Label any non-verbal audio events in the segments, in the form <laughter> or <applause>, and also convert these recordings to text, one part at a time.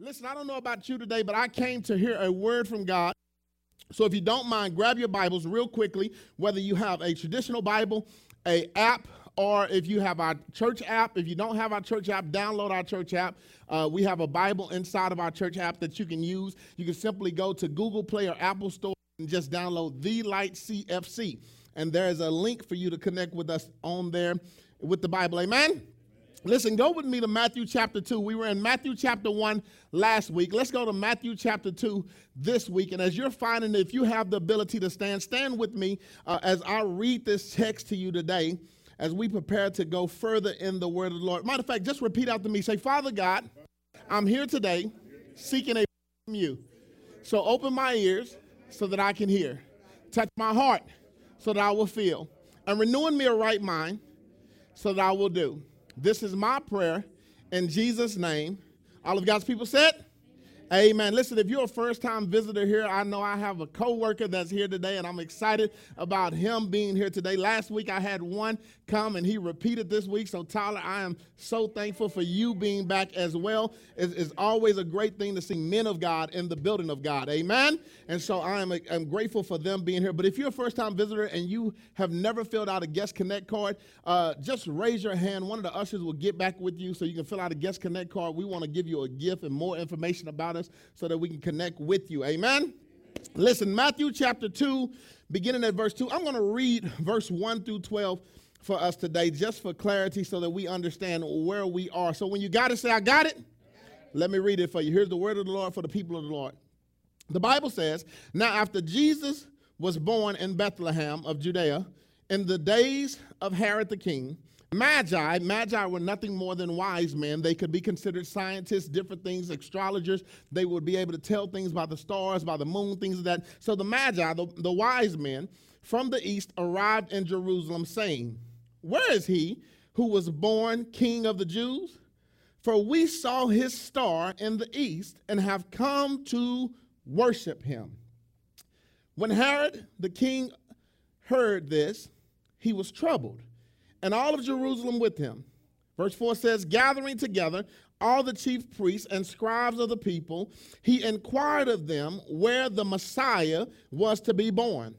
Listen, I don't know about you today, but I came to hear a word from God. So if you don't mind, grab your Bibles real quickly, whether you have a traditional Bible, a app, or if you have our church app. If you don't have our church app, download our church app. Uh, we have a Bible inside of our church app that you can use. You can simply go to Google Play or Apple Store and just download The Light CFC. And there is a link for you to connect with us on there with the Bible. Amen? Listen, go with me to Matthew chapter 2. We were in Matthew chapter 1 last week. Let's go to Matthew chapter 2 this week. And as you're finding, if you have the ability to stand, stand with me uh, as I read this text to you today as we prepare to go further in the word of the Lord. Matter of fact, just repeat after me. Say, Father God, I'm here today seeking a from you. So open my ears so that I can hear. Touch my heart so that I will feel. And renewing me a right mind so that I will do. This is my prayer in Jesus' name. All of God's people said, Amen. Listen, if you're a first time visitor here, I know I have a co-worker that's here today, and I'm excited about him being here today. Last week I had one come and he repeated this week. So, Tyler, I am so thankful for you being back as well. It's, it's always a great thing to see men of God in the building of God. Amen. And so I am I'm grateful for them being here. But if you're a first time visitor and you have never filled out a guest connect card, uh, just raise your hand. One of the ushers will get back with you so you can fill out a guest connect card. We want to give you a gift and more information about us so that we can connect with you. Amen. Listen, Matthew chapter 2, beginning at verse 2. I'm going to read verse 1 through 12 for us today, just for clarity, so that we understand where we are. So when you got it, say, I got it. Let me read it for you. Here's the word of the Lord for the people of the Lord. The Bible says, Now after Jesus was born in Bethlehem of Judea, in the days of Herod the king, Magi, Magi were nothing more than wise men. They could be considered scientists, different things, astrologers. They would be able to tell things by the stars, by the moon, things of that. So the Magi, the, the wise men from the east, arrived in Jerusalem saying, Where is he who was born king of the Jews? For we saw his star in the east and have come to worship him. When Herod the king heard this, he was troubled and all of Jerusalem with him. Verse 4 says, Gathering together all the chief priests and scribes of the people, he inquired of them where the Messiah was to be born.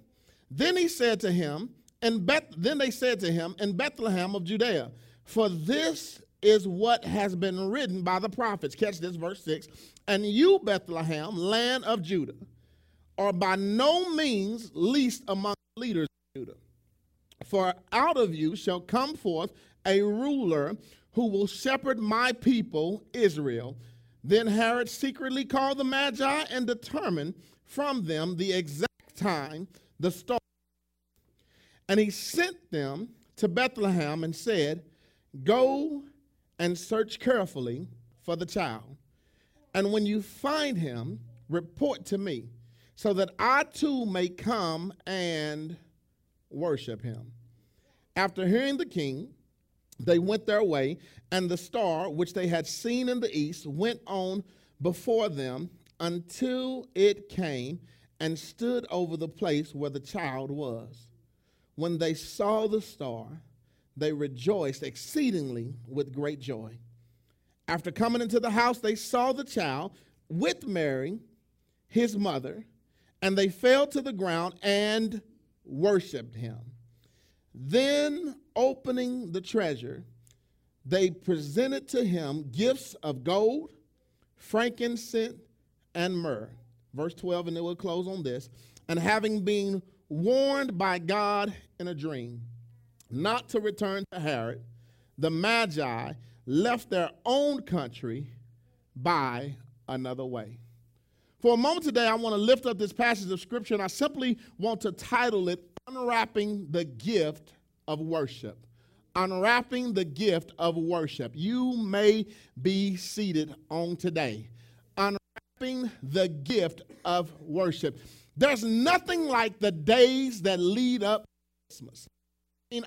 Then he said to him, and Beth, then they said to him, in Bethlehem of Judea, for this is what has been written by the prophets. Catch this, verse 6. And you, Bethlehem, land of Judah, are by no means least among the leaders of Judah. For out of you shall come forth a ruler who will shepherd my people, Israel. Then Herod secretly called the Magi and determined from them the exact time the star. And he sent them to Bethlehem and said, Go and search carefully for the child. And when you find him, report to me, so that I too may come and worship him. After hearing the king, they went their way, and the star, which they had seen in the east, went on before them until it came and stood over the place where the child was. When they saw the star, they rejoiced exceedingly with great joy. After coming into the house, they saw the child with Mary, his mother, and they fell to the ground and worshiped him. Then, opening the treasure, they presented to him gifts of gold, frankincense, and myrrh. Verse 12, and then we'll close on this. And having been warned by God in a dream not to return to Herod, the Magi left their own country by another way. For a moment today, I want to lift up this passage of Scripture, and I simply want to title it unwrapping the gift of worship. Unwrapping the gift of worship. You may be seated on today. Unwrapping the gift of worship. There's nothing like the days that lead up to Christmas.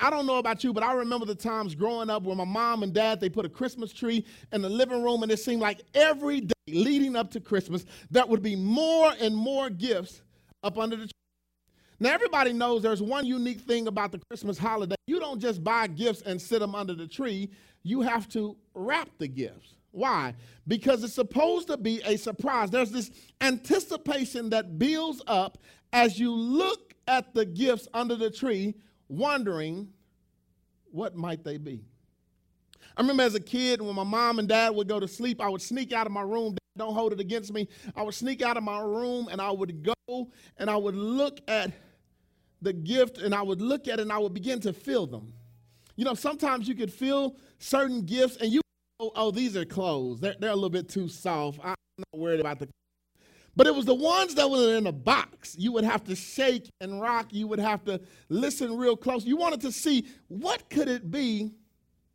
I don't know about you, but I remember the times growing up where my mom and dad they put a Christmas tree in the living room, and it seemed like every day leading up to Christmas, there would be more and more gifts up under the tree. Now, everybody knows there's one unique thing about the Christmas holiday. You don't just buy gifts and sit them under the tree, you have to wrap the gifts, Why? Because it's supposed to be a surprise. There's this anticipation that builds up as you look at the gifts under the tree, wondering what might they be. I remember as a kid when my mom and dad would go to sleep, I would sneak out of my room. Don't hold it against me. I would sneak out of my room and I would go and I would look at the gift and I would look at it and I would begin to feel them. You know, sometimes you could feel certain gifts and you oh, oh, these are clothes. They're, they're a little bit too soft. I'm not worried about the. But it was the ones that were in a box. You would have to shake and rock. You would have to listen real close. You wanted to see what could it be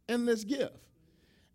in this gift.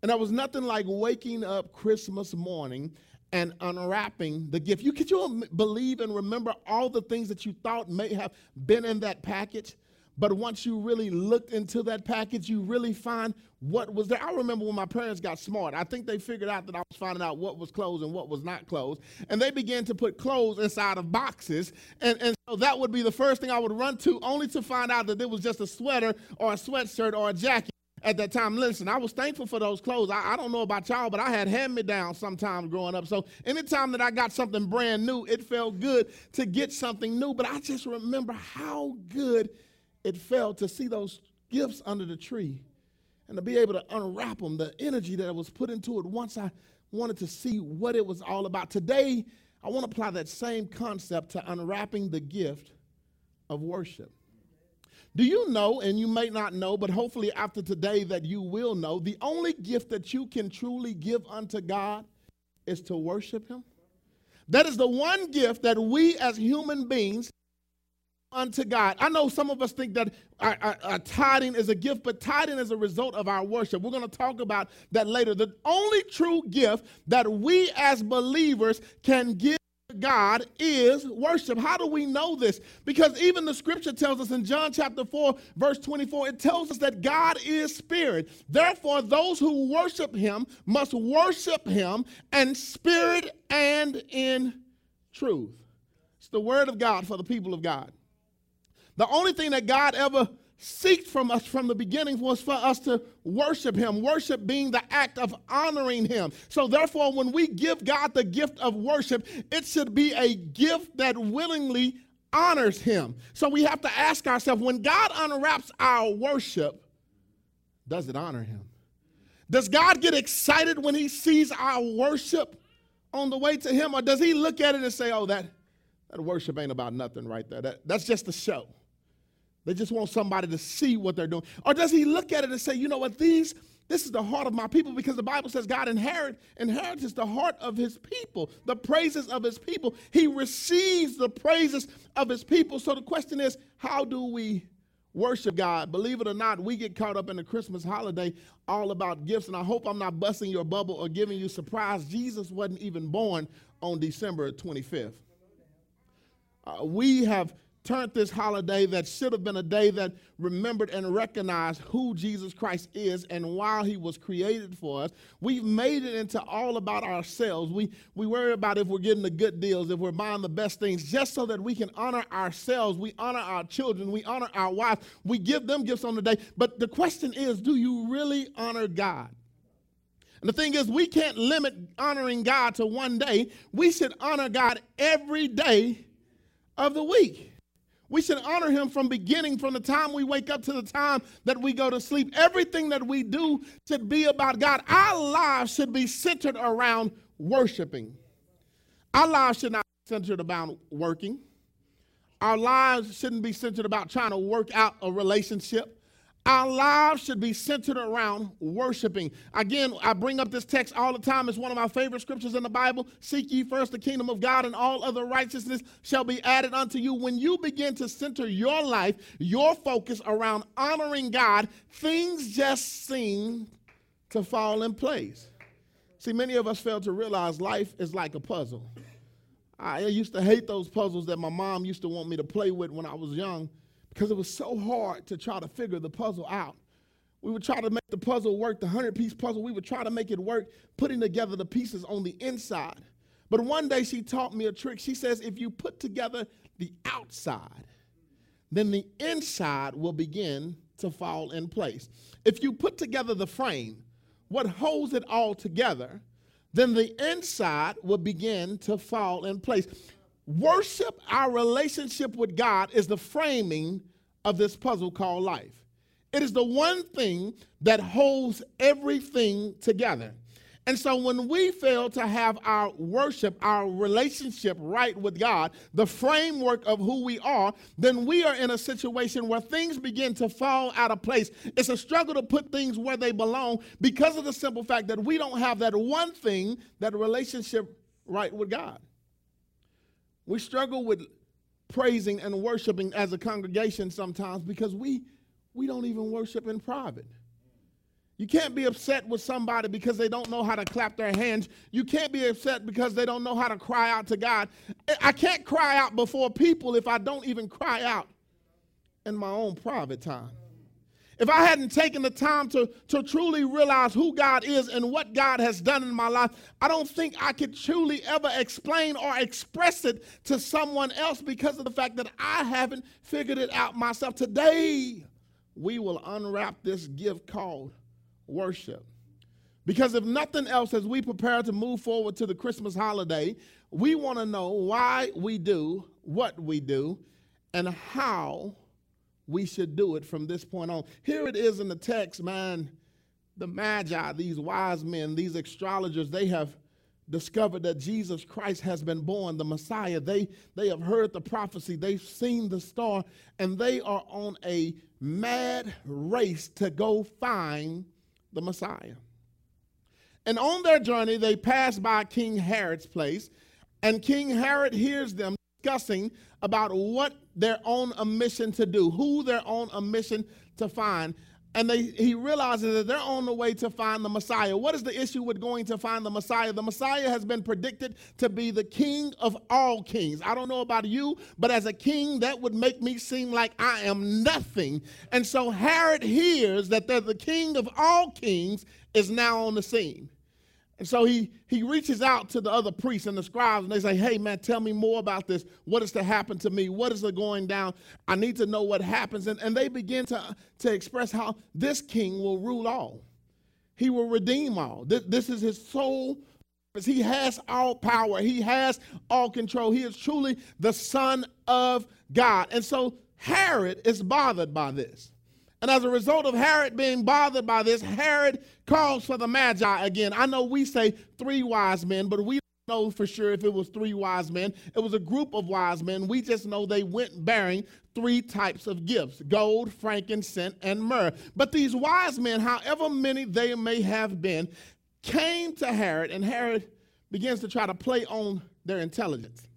And there was nothing like waking up Christmas morning and unwrapping the gift. You could you believe and remember all the things that you thought may have been in that package? But once you really looked into that package, you really find what was there. I remember when my parents got smart. I think they figured out that I was finding out what was closed and what was not closed. And they began to put clothes inside of boxes. And, and so that would be the first thing I would run to, only to find out that it was just a sweater or a sweatshirt or a jacket at that time. Listen, I was thankful for those clothes. I, I don't know about y'all, but I had hand me down sometimes growing up. So anytime that I got something brand new, it felt good to get something new. But I just remember how good it felt to see those gifts under the tree and to be able to unwrap them, the energy that was put into it once I wanted to see what it was all about. Today, I want to apply that same concept to unwrapping the gift of worship. Do you know, and you may not know, but hopefully after today that you will know, the only gift that you can truly give unto God is to worship Him? That is the one gift that we as human beings unto God. I know some of us think that our, our, our, tithing is a gift, but tithing is a result of our worship. We're going to talk about that later. The only true gift that we as believers can give God is worship. How do we know this? Because even the scripture tells us in John chapter 4, verse 24, it tells us that God is spirit. Therefore, those who worship him must worship him in spirit and in truth. It's the word of God for the people of God. The only thing that God ever seeked from us from the beginning was for us to worship him worship being the act of honoring him. So therefore when we give god the gift of worship it should be a gift that willingly honors him. So we have to ask ourselves when god unwraps our worship does it honor him? Does god get excited when he sees our worship on the way to him? Or does he look at it and say oh that that worship ain't about nothing right there. That, that's just a show they just want somebody to see what they're doing. Or does he look at it and say, you know what, these, this is the heart of my people because the Bible says God inherit, inherits the heart of his people, the praises of his people. He receives the praises of his people. So the question is, how do we worship God? Believe it or not, we get caught up in the Christmas holiday all about gifts. And I hope I'm not busting your bubble or giving you surprise. Jesus wasn't even born on December 25th. Uh, we have turned this holiday that should have been a day that remembered and recognized who Jesus Christ is and why he was created for us. We've made it into all about ourselves. We, we worry about if we're getting the good deals, if we're buying the best things, just so that we can honor ourselves. We honor our children. We honor our wives. We give them gifts on the day. But the question is do you really honor God? And the thing is, we can't limit honoring God to one day. We should honor God every day of the week. We should honor him from beginning, from the time we wake up to the time that we go to sleep. Everything that we do should be about God. Our lives should be centered around worshiping. Our lives should not be centered about working. Our lives shouldn't be centered about trying to work out a relationship. Our lives should be centered around worshiping. Again, I bring up this text all the time. It's one of my favorite scriptures in the Bible. Seek ye first the kingdom of God, and all other righteousness shall be added unto you. When you begin to center your life, your focus around honoring God, things just seem to fall in place. See, many of us fail to realize life is like a puzzle. I used to hate those puzzles that my mom used to want me to play with when I was young because it was so hard to try to figure the puzzle out. We would try to make the puzzle work, the 100 piece puzzle, we would try to make it work, putting together the pieces on the inside. But one day she taught me a trick. She says, if you put together the outside, then the inside will begin to fall in place. If you put together the frame, what holds it all together, then the inside will begin to fall in place. Worship, our relationship with God, is the framing of this puzzle called life. It is the one thing that holds everything together. And so when we fail to have our worship, our relationship right with God, the framework of who we are, then we are in a situation where things begin to fall out of place. It's a struggle to put things where they belong because of the simple fact that we don't have that one thing, that relationship right with God. We struggle with praising and worshiping as a congregation sometimes because we we don't even worship in private. You can't be upset with somebody because they don't know how to clap their hands. You can't be upset because they don't know how to cry out to God. I can't cry out before people if I don't even cry out in my own private time. If I hadn't taken the time to, to truly realize who God is and what God has done in my life, I don't think I could truly ever explain or express it to someone else because of the fact that I haven't figured it out myself. Today, we will unwrap this gift called worship. Because if nothing else, as we prepare to move forward to the Christmas holiday, we want to know why we do what we do and how we should do it from this point on. Here it is in the text, man. The Magi, these wise men, these astrologers, they have discovered that Jesus Christ has been born, the Messiah. They, they have heard the prophecy, they've seen the star, and they are on a mad race to go find the Messiah. And on their journey, they pass by King Herod's place, and King Herod hears them discussing about what they're on a mission to do, who they're on a mission to find and they, he realizes that they're on the way to find the Messiah. What is the issue with going to find the Messiah? The Messiah has been predicted to be the king of all kings. I don't know about you, but as a king, that would make me seem like I am nothing. And so Herod hears that the king of all kings is now on the scene. And so he, he reaches out to the other priests and the scribes, and they say, Hey, man, tell me more about this. What is to happen to me? What is going down? I need to know what happens. And, and they begin to, to express how this king will rule all, he will redeem all. This, this is his sole he has all power, he has all control. He is truly the Son of God. And so Herod is bothered by this. And as a result of Herod being bothered by this, Herod calls for the Magi again. I know we say three wise men, but we don't know for sure if it was three wise men. It was a group of wise men. We just know they went bearing three types of gifts gold, frankincense, and myrrh. But these wise men, however many they may have been, came to Herod, and Herod begins to try to play on their intelligence.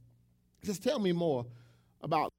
Just tell me more about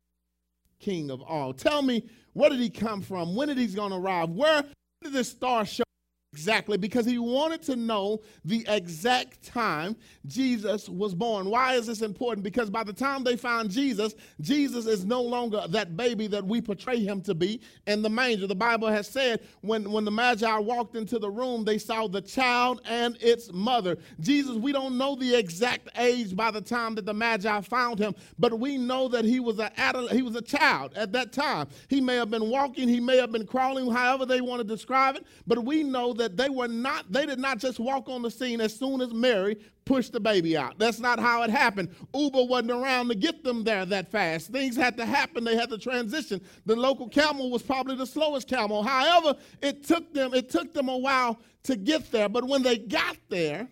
King of all. Tell me where did he come from? When did he going to arrive? Where did this star show Exactly, because he wanted to know the exact time Jesus was born. Why is this important? Because by the time they found Jesus, Jesus is no longer that baby that we portray him to be in the manger. The Bible has said when, when the Magi walked into the room, they saw the child and its mother. Jesus, we don't know the exact age by the time that the Magi found him, but we know that he was a he was a child at that time. He may have been walking, he may have been crawling, however they want to describe it, but we know that they were not, they did not just walk on the scene as soon as Mary pushed the baby out. That's not how it happened. Uber wasn't around to get them there that fast. Things had to happen. They had to transition. The local camel was probably the slowest camel. However, it took them, it took them a while to get there. But when they got there,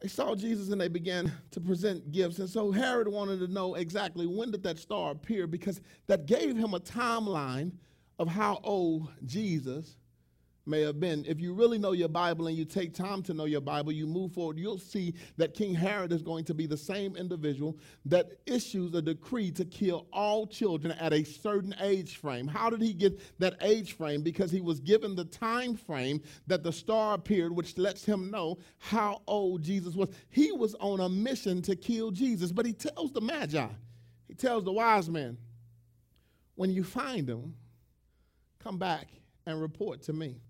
they saw Jesus and they began to present gifts. And so Herod wanted to know exactly when did that star appear because that gave him a timeline of how old Jesus may have been. If you really know your Bible and you take time to know your Bible, you move forward, you'll see that King Herod is going to be the same individual that issues a decree to kill all children at a certain age frame. How did he get that age frame? Because he was given the time frame that the star appeared, which lets him know how old Jesus was. He was on a mission to kill Jesus, but he tells the Magi, he tells the wise men, when you find him, come back and report to me.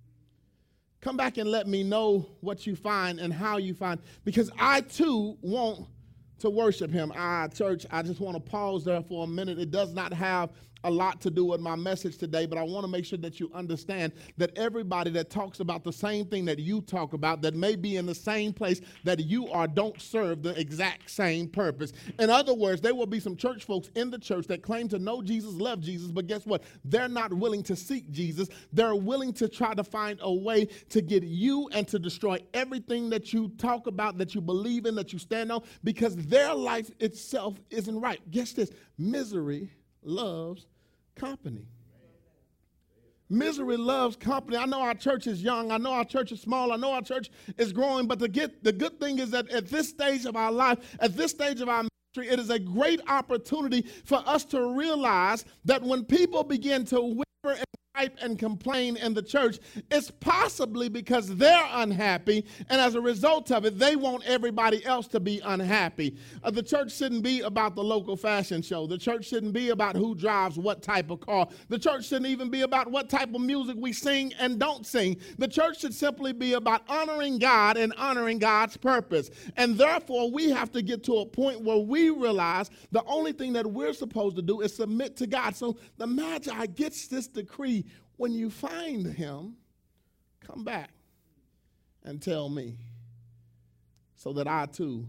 Come back and let me know what you find and how you find, because I too want to worship him. Ah, church, I just want to pause there for a minute. It does not have a lot to do with my message today, but I want to make sure that you understand that everybody that talks about the same thing that you talk about, that may be in the same place that you are, don't serve the exact same purpose. In other words, there will be some church folks in the church that claim to know Jesus, love Jesus, but guess what? They're not willing to seek Jesus. They're willing to try to find a way to get you and to destroy everything that you talk about, that you believe in, that you stand on, because their life itself isn't right. Guess this misery loves company. Misery loves company. I know our church is young. I know our church is small. I know our church is growing. But the, get, the good thing is that at this stage of our life, at this stage of our ministry, it is a great opportunity for us to realize that when people begin to whisper and gripe and complain in the church, it's possibly because they're unhappy, and as a result of it, they want everybody else to be unhappy. Uh, the church shouldn't be about the local fashion show. The church shouldn't be about who drives what type of car. The church shouldn't even be about what type of music we sing and don't sing. The church should simply be about honoring God and honoring God's purpose. And therefore, we have to get to a point where we realize the only thing that we're supposed to do is submit to God. So the Magi gets this decree when you find him, come back and tell me so that I too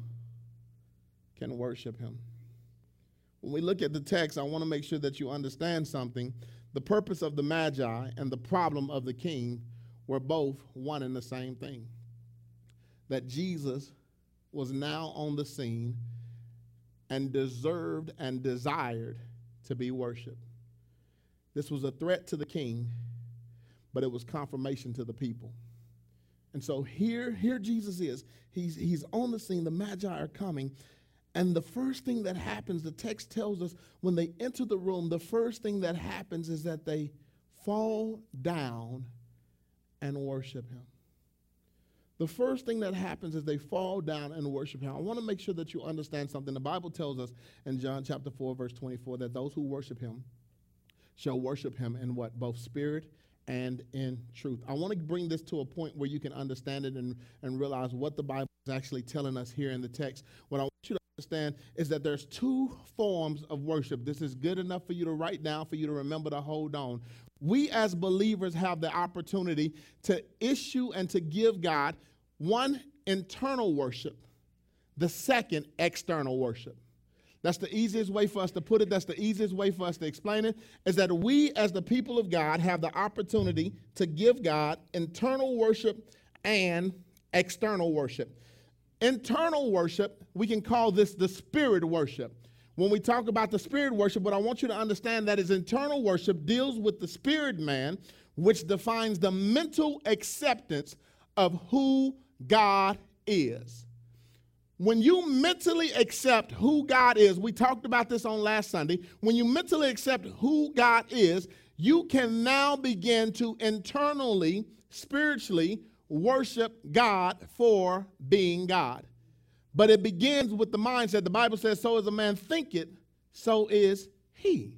can worship him. When we look at the text, I want to make sure that you understand something. The purpose of the Magi and the problem of the king were both one and the same thing. That Jesus was now on the scene and deserved and desired to be worshiped. This was a threat to the king, but it was confirmation to the people. And so here, here Jesus is. He's, he's on the scene. The Magi are coming. And the first thing that happens, the text tells us when they enter the room, the first thing that happens is that they fall down and worship him. The first thing that happens is they fall down and worship him. I want to make sure that you understand something. The Bible tells us in John chapter 4, verse 24, that those who worship him shall worship him in what? Both spirit and in truth. I want to bring this to a point where you can understand it and, and realize what the Bible is actually telling us here in the text. What I want you to understand is that there's two forms of worship. This is good enough for you to write down, for you to remember to hold on. We as believers have the opportunity to issue and to give God one internal worship, the second external worship. That's the easiest way for us to put it. That's the easiest way for us to explain it. Is that we, as the people of God, have the opportunity to give God internal worship and external worship. Internal worship, we can call this the spirit worship. When we talk about the spirit worship, what I want you to understand that is internal worship deals with the spirit man, which defines the mental acceptance of who God is when you mentally accept who God is, we talked about this on last Sunday. When you mentally accept who God is, you can now begin to internally, spiritually worship God for being God. But it begins with the mindset. The Bible says, So as a man thinketh, so is he.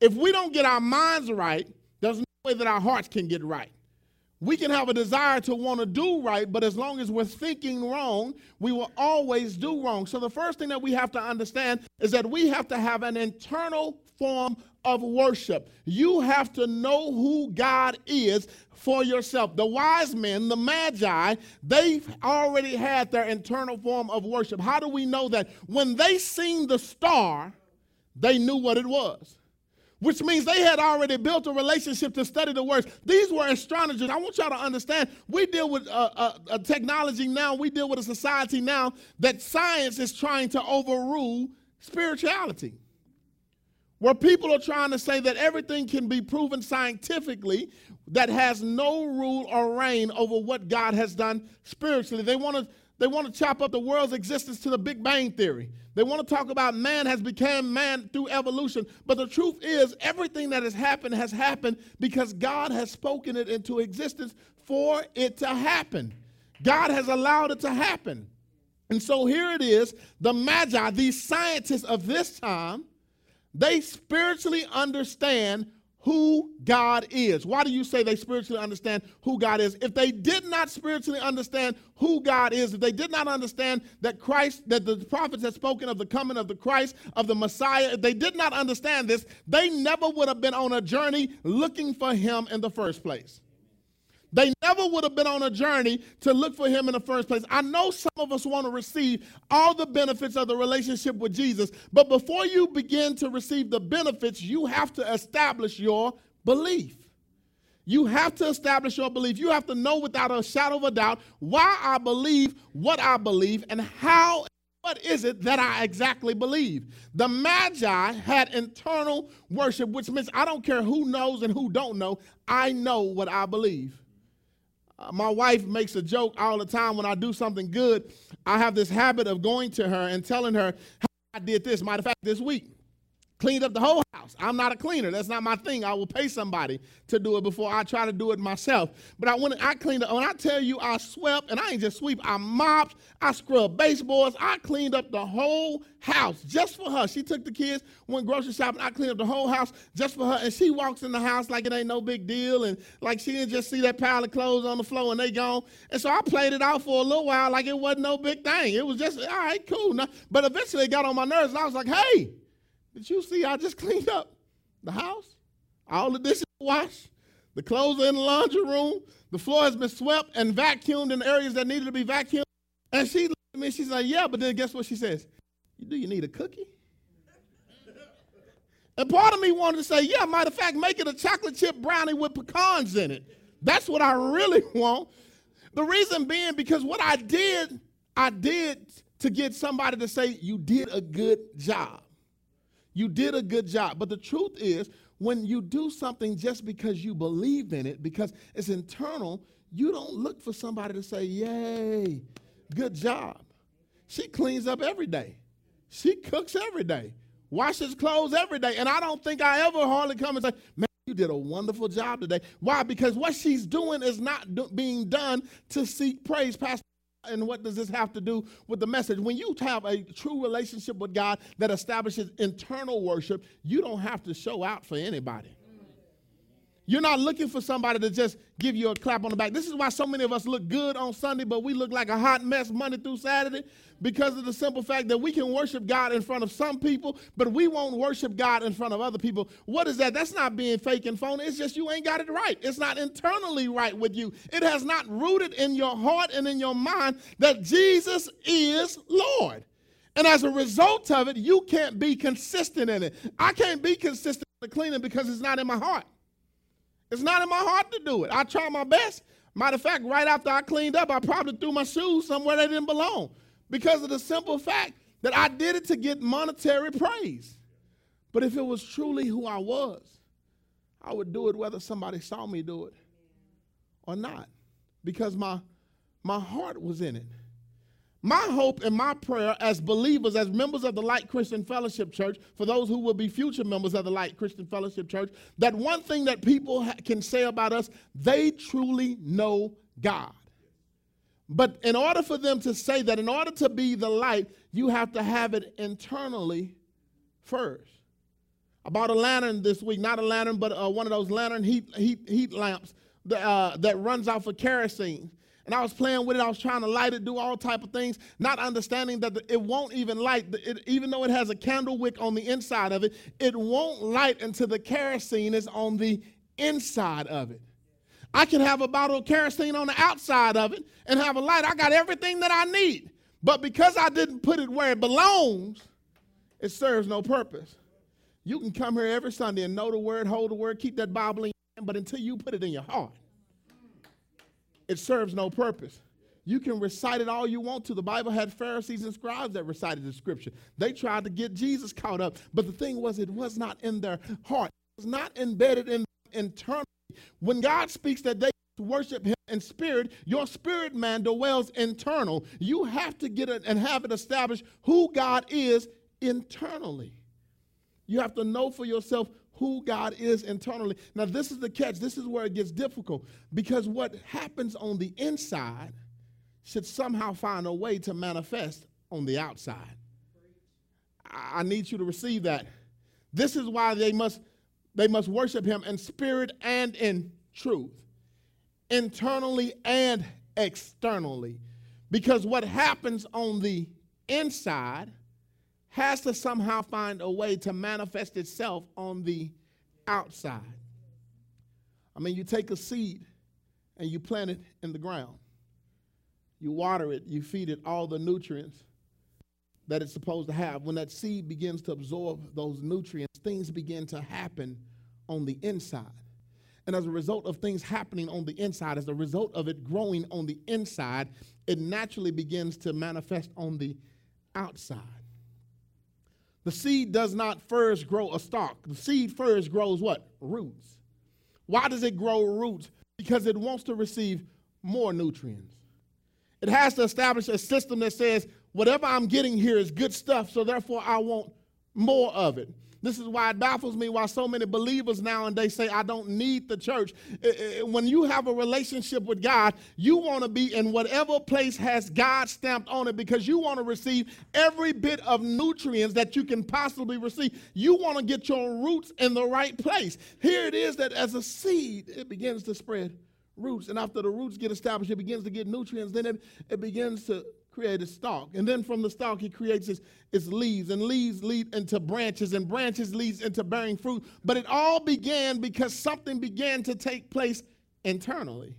If we don't get our minds right, there's no way that our hearts can get right. We can have a desire to want to do right, but as long as we're thinking wrong, we will always do wrong. So, the first thing that we have to understand is that we have to have an internal form of worship. You have to know who God is for yourself. The wise men, the magi, they've already had their internal form of worship. How do we know that? When they seen the star, they knew what it was which means they had already built a relationship to study the words. These were astronomers. I want y'all to understand we deal with a, uh, uh, technology now, we deal with a society now that science is trying to overrule spirituality. Where people are trying to say that everything can be proven scientifically that has no rule or reign over what God has done spiritually. They want to they want to chop up the world's existence to the Big Bang Theory. They want to talk about man has become man through evolution. But the truth is, everything that has happened has happened because God has spoken it into existence for it to happen. God has allowed it to happen. And so here it is the Magi, these scientists of this time, they spiritually understand who God is. Why do you say they spiritually understand who God is? If they did not spiritually understand who God is, if they did not understand that Christ, that the prophets had spoken of the coming of the Christ, of the Messiah, if they did not understand this, they never would have been on a journey looking for him in the first place. They never would have been on a journey to look for him in the first place. I know some of us want to receive all the benefits of the relationship with Jesus, but before you begin to receive the benefits, you have to establish your belief. You have to establish your belief. You have to know without a shadow of a doubt why I believe what I believe and how what is it that I exactly believe? The Magi had internal worship, which means I don't care who knows and who don't know, I know what I believe. My wife makes a joke all the time when I do something good. I have this habit of going to her and telling her how I did this. Matter of fact, this week, cleaned up the whole house. I'm not a cleaner. That's not my thing. I will pay somebody to do it before I try to do it myself. But I when I cleaned up, when I tell you I swept, and I ain't just sweep, I mopped, I scrubbed baseboards, I cleaned up the whole house just for her. She took the kids, went grocery shopping, I cleaned up the whole house just for her. And she walks in the house like it ain't no big deal. And like she didn't just see that pile of clothes on the floor and they gone. And so I played it out for a little while like it wasn't no big thing. It was just, all right, cool. But eventually it got on my nerves and I was like, hey, you see I just <laughs> cleaned up the house? All the dishes washed. The clothes are in the laundry room. The floor has been swept and vacuumed in areas that needed to be vacuumed. And she looked at me she's like, Yeah, but then guess what she says? Do you need a cookie? <laughs> and part of me wanted to say, Yeah, matter of fact, make it a chocolate chip brownie with pecans in it. That's what I really <laughs> want. The reason being because what I did, I did to get somebody to say, You did a good job. You did a good job. But the truth is, when you do something just because you believe in it, because it's internal, you don't look for somebody to say, Yay, good job. She cleans up every day, she cooks every day, washes clothes every day. And I don't think I ever hardly come and say, Man, you did a wonderful job today. Why? Because what she's doing is not do- being done to seek praise. Pastor and what does this have to do with the message? When you have a true relationship with God that establishes internal worship, you don't have to show out for anybody. You're not looking for somebody to just give you a clap on the back. This is why so many of us look good on Sunday, but we look like a hot mess Monday through Saturday because of the simple fact that we can worship God in front of some people, but we won't worship God in front of other people. What is that? That's not being fake and phony. It's just you ain't got it right. It's not internally right with you. It has not rooted in your heart and in your mind that Jesus is Lord. And as a result of it, you can't be consistent in it. I can't be consistent in the cleaning because it's not in my heart. It's not in my heart to do it. I try my best. Matter of fact, right after I cleaned up, I probably threw my shoes somewhere they didn't belong because of the simple fact that I did it to get monetary praise. But if it was truly who I was, I would do it whether somebody saw me do it or not because my, my heart was in it. My hope and my prayer as believers, as members of the Light Christian Fellowship Church, for those who will be future members of the Light Christian Fellowship Church, that one thing that people ha- can say about us, they truly know God. But in order for them to say that, in order to be the light, you have to have it internally first. I bought a lantern this week, not a lantern, but uh, one of those lantern heat, heat, heat lamps that, uh, that runs off of kerosene and I was playing with it. I was trying to light it, do all type of things, not understanding that it won't even light. It, even though it has a candle wick on the inside of it, it won't light until the kerosene is on the inside of it. I can have a bottle of kerosene on the outside of it and have a light. I got everything that I need. But because I didn't put it where it belongs, it serves no purpose. You can come here every Sunday and know the word, hold the word, keep that Bible in your hand, but until you put it in your heart, it serves no purpose. You can recite it all you want to. The Bible had Pharisees and scribes that recited the scripture. They tried to get Jesus caught up, but the thing was, it was not in their heart. It was not embedded in internally. When God speaks that they worship Him in spirit, your spirit man dwells internal. You have to get it and have it established who God is internally. You have to know for yourself who God is internally. Now, this is the catch. This is where it gets difficult because what happens on the inside should somehow find a way to manifest on the outside. I need you to receive that. This is why they must They must worship him in spirit and in truth, internally and externally. Because what happens on the inside has to somehow find a way to manifest itself on the outside. I mean, you take a seed and you plant it in the ground. You water it, you feed it all the nutrients that it's supposed to have. When that seed begins to absorb those nutrients, things begin to happen on the inside. And as a result of things happening on the inside, as a result of it growing on the inside, it naturally begins to manifest on the outside. The seed does not first grow a stalk. The seed first grows what? Roots. Why does it grow roots? Because it wants to receive more nutrients. It has to establish a system that says, whatever I'm getting here is good stuff, so therefore I want more of it. This is why it baffles me why so many believers now and they say, I don't need the church. When you have a relationship with God, you want to be in whatever place has God stamped on it because you want to receive every bit of nutrients that you can possibly receive. You want to get your roots in the right place. Here it is that as a seed, it begins to spread roots. And after the roots get established, it begins to get nutrients. Then it, it begins to create a stalk. And then from the stalk, he creates its, its leaves, and leaves lead into branches, and branches leads into bearing fruit. But it all began because something began to take place internally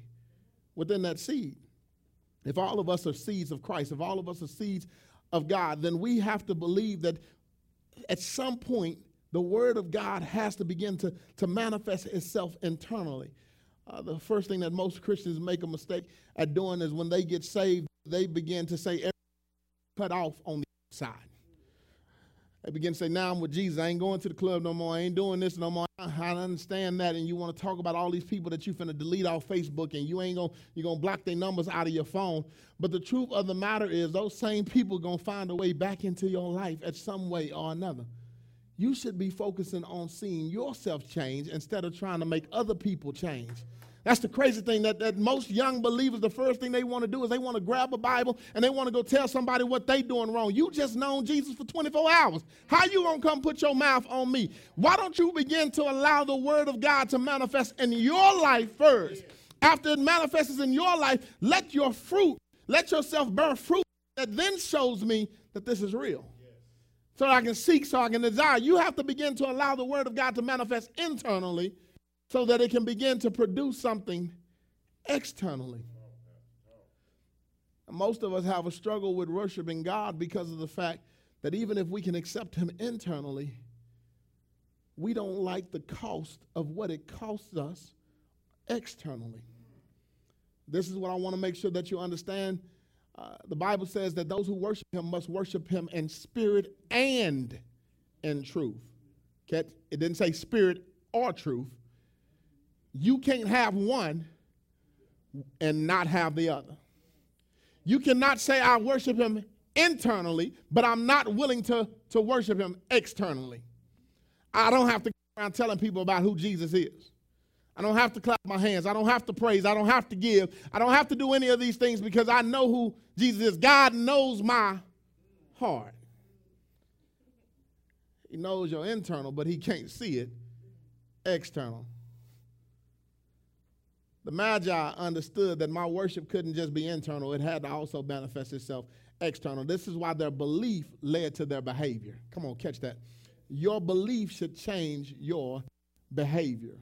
within that seed. If all of us are seeds of Christ, if all of us are seeds of God, then we have to believe that at some point the word of God has to begin to, to manifest itself internally. Uh, the first thing that most Christians make a mistake at doing is when they get saved, they begin to say, cut off on the side. They begin to say, now I'm with Jesus. I ain't going to the club no more. I ain't doing this no more. I understand that. And you want to talk about all these people that you finna delete off Facebook and you ain't going to you're gonna block their numbers out of your phone. But the truth of the matter is those same people going to find a way back into your life at some way or another. You should be focusing on seeing yourself change instead of trying to make other people change. That's the crazy thing that, that most young believers, the first thing they want to do is they want to grab a Bible and they want to go tell somebody what they doing wrong. You just known Jesus for 24 hours. How you gonna come put your mouth on me? Why don't you begin to allow the word of God to manifest in your life first? After it manifests in your life, let your fruit, let yourself bear fruit that then shows me that this is real. So I can seek, so I can desire. You have to begin to allow the word of God to manifest internally so that it can begin to produce something externally. Most of us have a struggle with worshiping God because of the fact that even if we can accept Him internally, we don't like the cost of what it costs us externally. This is what I want to make sure that you understand. Uh, the Bible says that those who worship Him must worship Him in spirit and in truth. Okay? It didn't say spirit or truth you can't have one and not have the other. You cannot say, I worship him internally, but I'm not willing to, to worship him externally. I don't have to go around telling people about who Jesus is. I don't have to clap my hands. I don't have to praise. I don't have to give. I don't have to do any of these things because I know who Jesus is. God knows my heart. He knows your internal, but he can't see it external. The Magi understood that my worship couldn't just be internal, it had to also manifest itself external. This is why their belief led to their behavior. Come on, catch that. Your belief should change your behavior.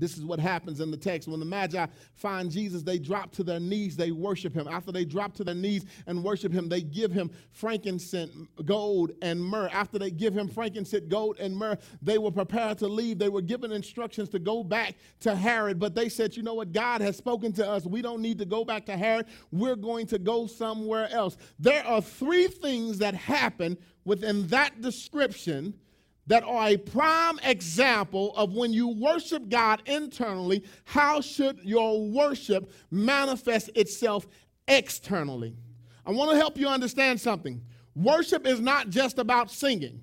This is what happens in the text. When the Magi find Jesus, they drop to their knees, they worship him. After they drop to their knees and worship him, they give him frankincense, gold, and myrrh. After they give him frankincense, gold, and myrrh, they were prepared to leave. They were given instructions to go back to Herod, but they said, You know what? God has spoken to us. We don't need to go back to Herod. We're going to go somewhere else. There are three things that happen within that description that are a prime example of when you worship God internally, how should your worship manifest itself externally? I want to help you understand something. Worship is not just about singing.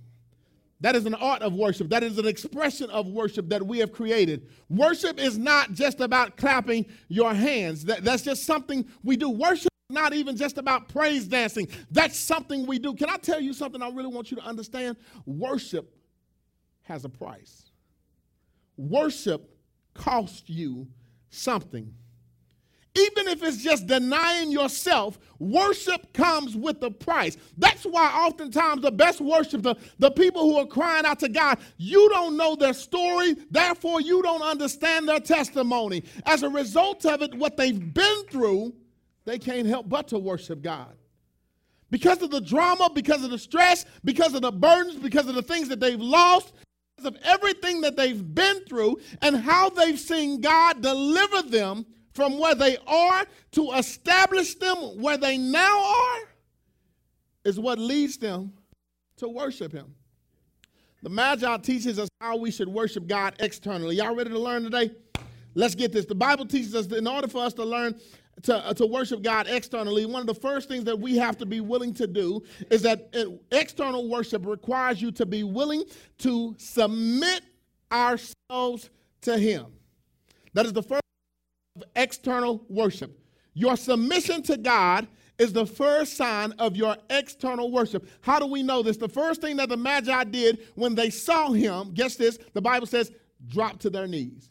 That is an art of worship. That is an expression of worship that we have created. Worship is not just about clapping your hands. That, that's just something we do. Worship is not even just about praise dancing. That's something we do. Can I tell you something I really want you to understand? Worship has a price. worship costs you something. Even if it's just denying yourself, worship comes with a price. That's why oftentimes the best worship, the, the people who are crying out to God, you don't know their story, therefore you don't understand their testimony. As a result of it, what they've been through, they can't help but to worship God. Because of the drama, because of the stress, because of the burdens, because of the things that they've lost, of everything that they've been through, and how they've seen God deliver them from where they are to establish them where they now are, is what leads them to worship Him. The Magi teaches us how we should worship God externally. Y'all ready to learn today? Let's get this. The Bible teaches us that in order for us to learn to, uh, to worship God externally, one of the first things that we have to be willing to do is that uh, external worship requires you to be willing to submit ourselves to Him. That is the first of external worship. Your submission to God is the first sign of your external worship. How do we know this? The first thing that the Magi did when they saw him, guess this, the Bible says, drop to their knees.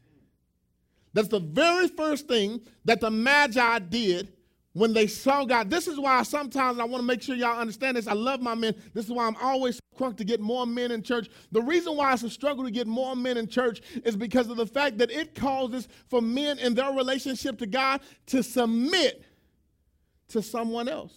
That's the very first thing that the Magi did when they saw God. This is why sometimes I want to make sure y'all understand this. I love my men. This is why I'm always crunk to get more men in church. The reason why it's a struggle to get more men in church is because of the fact that it causes for men in their relationship to God to submit to someone else.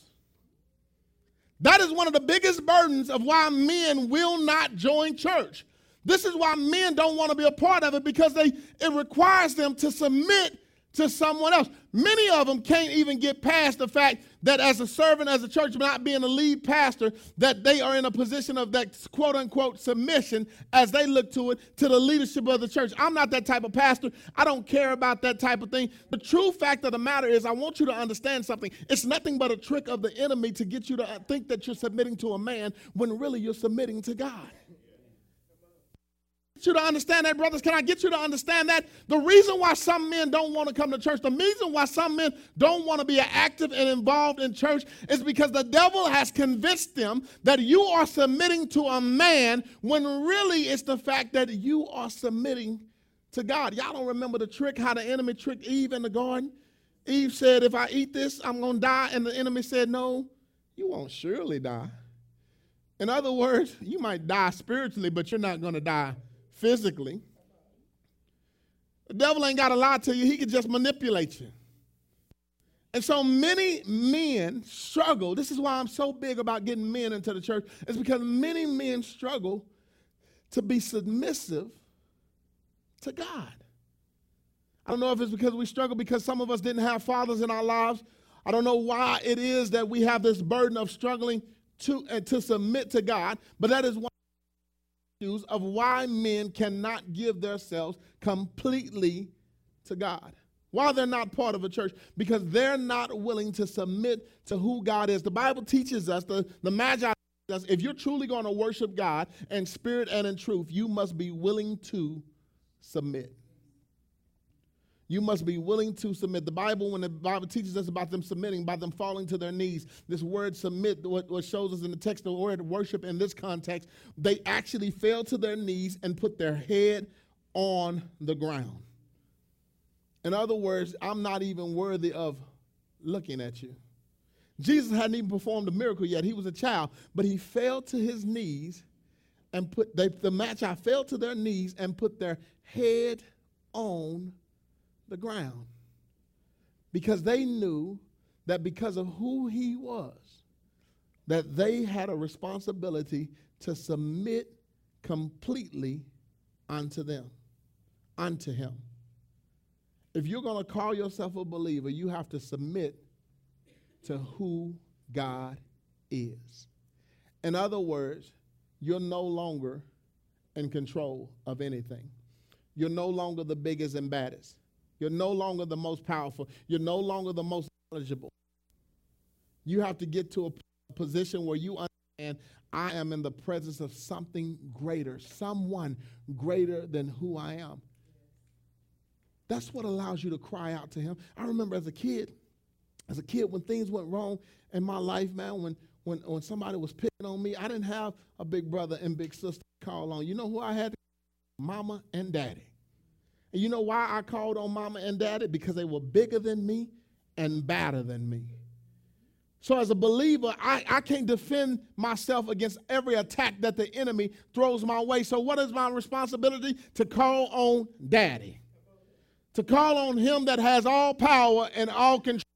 That is one of the biggest burdens of why men will not join church. This is why men don't want to be a part of it because they it requires them to submit to someone else. Many of them can't even get past the fact that as a servant, as a church, not being a lead pastor, that they are in a position of that quote unquote submission as they look to it to the leadership of the church. I'm not that type of pastor. I don't care about that type of thing. The true fact of the matter is, I want you to understand something. It's nothing but a trick of the enemy to get you to think that you're submitting to a man when really you're submitting to God you to understand that, brothers. Can I get you to understand that? The reason why some men don't want to come to church, the reason why some men don't want to be active and involved in church is because the devil has convinced them that you are submitting to a man when really it's the fact that you are submitting to God. Y'all don't remember the trick, how the enemy tricked Eve in the garden? Eve said, If I eat this, I'm going to die. And the enemy said, No, you won't surely die. In other words, you might die spiritually, but you're not going to die physically. The devil ain't got to lie to you, he can just manipulate you. And so many men struggle. This is why I'm so big about getting men into the church. It's because many men struggle to be submissive to God. I don't know if it's because we struggle because some of us didn't have fathers in our lives. I don't know why it is that we have this burden of struggling to, uh, to submit to God, but that is one of why men cannot give themselves completely to God. Why they're not part of a church? Because they're not willing to submit to who God is. The Bible teaches us, the, the Magi us, if you're truly going to worship God in spirit and in truth, you must be willing to submit. You must be willing to submit. The Bible, when the Bible teaches us about them submitting, by them falling to their knees, this word submit, what, what shows us in the text, the word worship in this context, they actually fell to their knees and put their head on the ground. In other words, I'm not even worthy of looking at you. Jesus hadn't even performed a miracle yet. He was a child, but he fell to his knees and put they, the I fell to their knees and put their head on the ground because they knew that because of who he was, that they had a responsibility to submit completely unto them, unto him. If you're going to call yourself a believer, you have to submit to who God is. In other words, you're no longer in control of anything. You're no longer the biggest and baddest. You're no longer the most powerful. You're no longer the most knowledgeable. You have to get to a position where you understand I am in the presence of something greater, someone greater than who I am. That's what allows you to cry out to him. I remember as a kid, as a kid, when things went wrong in my life, man, when when, when somebody was picking on me, I didn't have a big brother and big sister to call on. You know who I had? Mama and daddy. And you know why I called on mama and daddy? Because they were bigger than me and badder than me. So, as a believer, I, I can't defend myself against every attack that the enemy throws my way. So, what is my responsibility? To call on daddy, to call on him that has all power and all control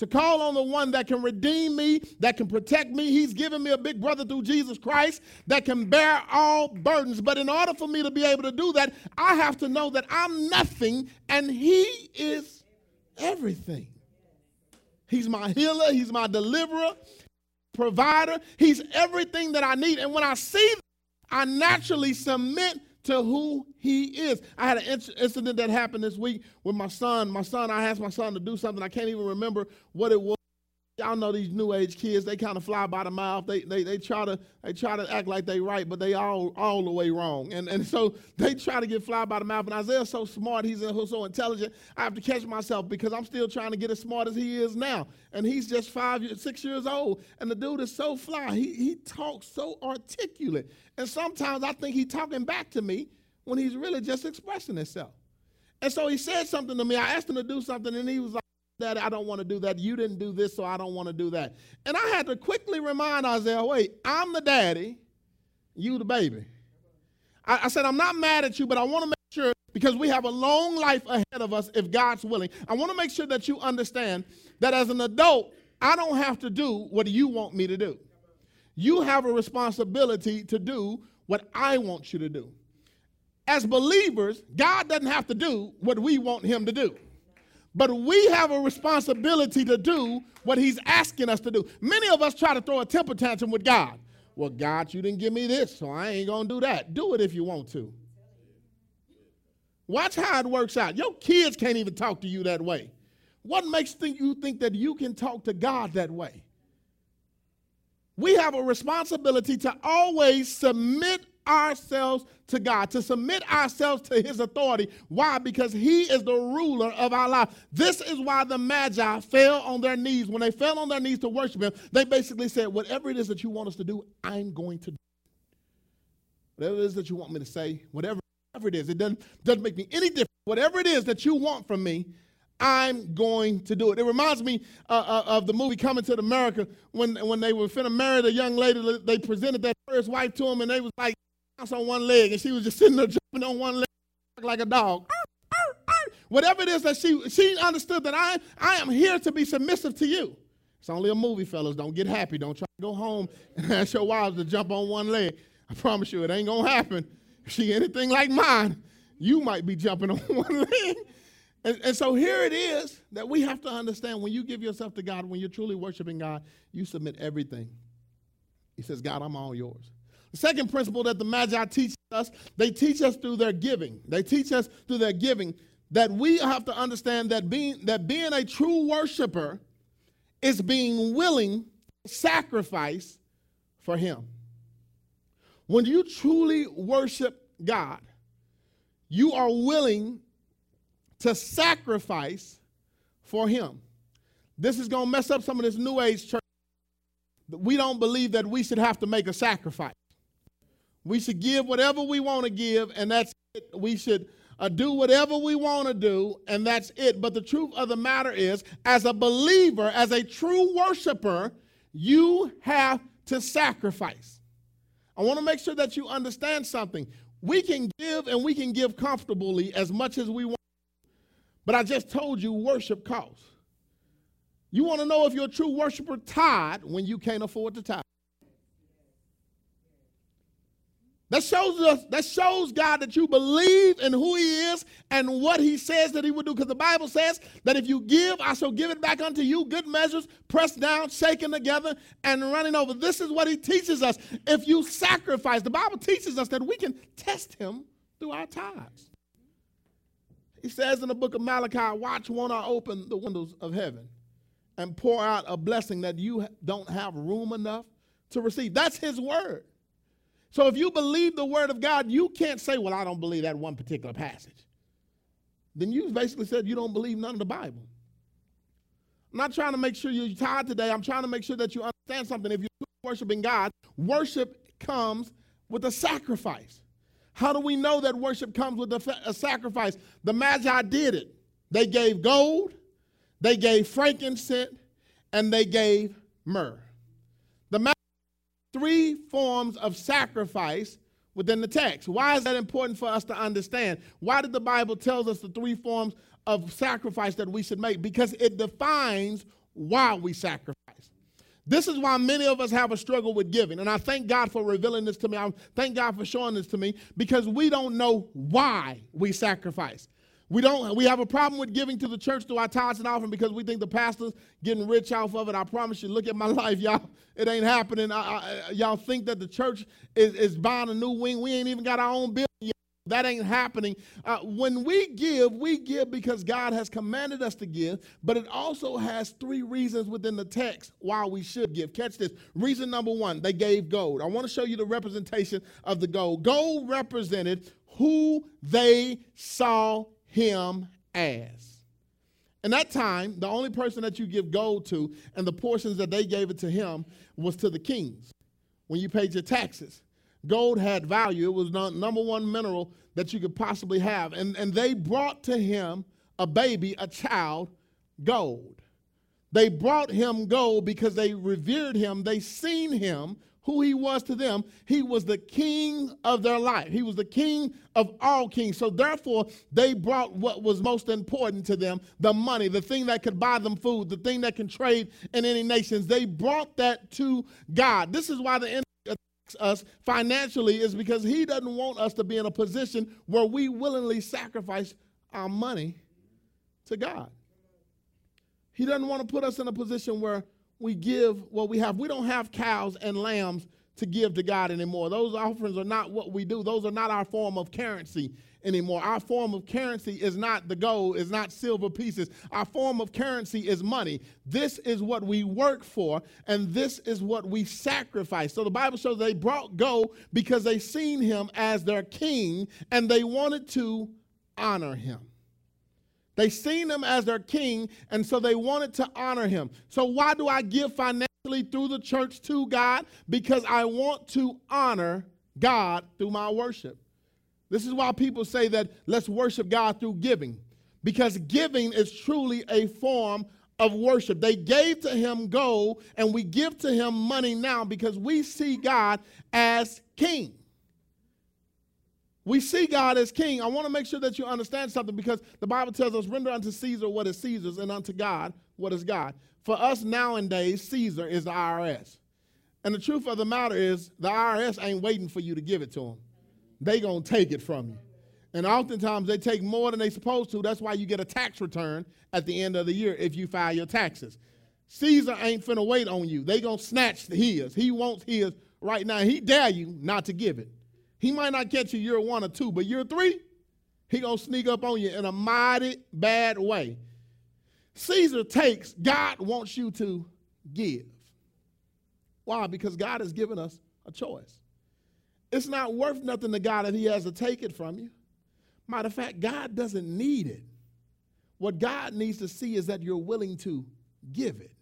to call on the one that can redeem me, that can protect me. He's given me a big brother through Jesus Christ that can bear all burdens. But in order for me to be able to do that, I have to know that I'm nothing and He is everything. He's my healer, He's my deliverer, provider. He's everything that I need. And when I see that, I naturally submit to who he is. I had an incident that happened this week with my son. My son, I asked my son to do something. I can't even remember what it was. Y'all know these new age kids, they kind of fly by the mouth. They, they, they try to they try to act like they right, but they all all the way wrong. And, and so <laughs> they try to get fly by the mouth. And Isaiah's so smart, he's so intelligent. I have to catch myself because I'm still trying to get as smart as he is now. And he's just five, six years old. And the dude is so fly. He, he talks so articulate. And sometimes I think he's talking back to me when he's really just expressing himself. And so he said something to me. I asked him to do something, and he was like, Daddy, I don't want to do that. You didn't do this, so I don't want to do that. And I had to quickly remind Isaiah, wait, I'm the daddy, you the baby. I, I said, I'm not mad at you, but I want to make sure, because we have a long life ahead of us if God's willing. I want to make sure that you understand that as an adult, I don't have to do what you want me to do. You have a responsibility to do what I want you to do. As believers, God doesn't have to do what we want Him to do. But we have a responsibility to do what he's asking us to do. Many of us try to throw a temper tantrum with God. Well, God, you didn't give me this, so I ain't going to do that. Do it if you want to. Watch how it works out. Your kids can't even talk to you that way. What makes you think that you can talk to God that way? We have a responsibility to always submit ourselves to God, to submit ourselves to His authority. Why? Because He is the ruler of our life. This is why the Magi fell on their knees. When they fell on their knees to worship Him, they basically said, Whatever it is that you want us to do, I'm going to do. Whatever it is that you want me to say, whatever, whatever it is, it doesn't, doesn't make me any different. Whatever it is that you want from me, I'm going to do it. It reminds me uh, uh, of the movie Coming to America when, when they were finna marry the young lady. They presented that first wife to him, and they was like, on one leg, and she was just sitting there jumping on one leg like a dog. Whatever it is that she she understood that I I am here to be submissive to you. It's only a movie, fellas. Don't get happy. Don't try to go home and <laughs> ask your wives to jump on one leg. I promise you, it ain't gonna happen. If she anything like mine, you might be jumping <laughs> on one leg. And, and, so here it is that we have to understand when you give yourself to God, when you're truly worshiping God, you submit everything. He says, God, I'm all yours. The second principle that the Magi teach us, they teach us through their giving. They teach us through their giving that we have to understand that being, that being a true worshiper is being willing to sacrifice for Him. When you truly worship God, you are willing to sacrifice for Him. This is going to mess up some of this New Age church. We don't believe that we should have to make a sacrifice. We should give whatever we want to give, and that's it. We should uh, do whatever we want to do, and that's it. But the truth of the matter is, as a believer, as a true worshiper, you have to sacrifice. I want to make sure that you understand something. We can give and we can give comfortably as much as we want. But I just told you worship costs. You want to know if you're a true worshiper tithe when you can't afford to tithe. That shows us, that shows God that you believe in who He is and what He says that He would do. Because the Bible says that if you give, I shall give it back unto you, good measures, pressed down, shaken together, and running over. This is what He teaches us. If you sacrifice, the Bible teaches us that we can test Him through our tithes. He says in the book of Malachi, watch won't I open the windows of heaven and pour out a blessing that you don't have room enough to receive. That's His word. So if you believe the word of God, you can't say, well, I don't believe that one particular passage. Then you basically said you don't believe none of the Bible. I'm not trying to make sure you're tired today. I'm trying to make sure that you understand something. If you're worshiping God, worship comes with a sacrifice. How do we know that worship comes with a, a sacrifice? The Magi did it. They gave gold, they gave frankincense, and they gave myrrh. Three forms of sacrifice within the text. Why is that important for us to understand? Why did the Bible tell us the three forms of sacrifice that we should make? Because it defines why we sacrifice. This is why many of us have a struggle with giving. And I thank God for revealing this to me. I thank God for showing this to me because we don't know why we sacrifice. We don't. We have a problem with giving to the church through our tithes and offering because we think the pastor's getting rich off of it. I promise you. Look at my <laughs> life, y'all. It ain't happening. I, I, y'all think that the church is, is buying a new wing. We ain't even got our own building yet. That ain't happening. Uh, when we give, we give because God has commanded us to give, but it also has three reasons within the text why we should give. Catch this. Reason number one, they gave gold. I want to show you the representation of the gold. Gold represented who they saw him as. In that time, the only person that you give gold to and the portions that they gave it to him was to the kings when you paid your taxes. Gold had value. It was the number one mineral that you could possibly have. And, and they brought to him a baby, a child, gold. They brought him gold because they revered him. They seen him who he was to them, he was the king of their life. He was the king of all kings. So therefore, they brought what was most important to them the money, the thing that could buy them food, the thing that can trade in any nations. They brought that to God. This is why the enemy attacks us financially, is because he doesn't want us to be in a position where we willingly sacrifice our money to God. He doesn't want to put us in a position where we give what we have. We don't have cows and lambs to give to God anymore. Those offerings are not what we do. Those are not our form of currency anymore. Our form of currency is not the gold, is not silver pieces. Our form of currency is money. This is what we work for, and this is what we sacrifice. So the Bible shows they brought gold because they seen him as their king and they wanted to honor him. They seen him as their king, and so they wanted to honor him. So, why do I give financially through the church to God? Because I want to honor God through my worship. This is why people say that let's worship God through giving, because giving is truly a form of worship. They gave to him gold, and we give to him money now because we see God as king. We see God as king. I want to make sure that you understand something because the Bible tells us, render unto Caesar what is Caesar's and unto God what is God. For us nowadays, Caesar is the IRS. And the truth of the matter is, the IRS ain't waiting for you to give it to them. They going to take it from you. And oftentimes they take more than they supposed to. That's why you get a tax return at the end of the year if you file your taxes. Caesar ain't finna wait on you. They to snatch his. He wants his right now. He dare you not to give it. He might not catch you year one or two, but year three, he gonna sneak up on you in a mighty bad way. Caesar takes, God wants you to give. Why? Because God has given us a choice. It's not worth nothing to God if he has to take it from you. Matter of fact, God doesn't need it. What God needs to see is that you're willing to give it.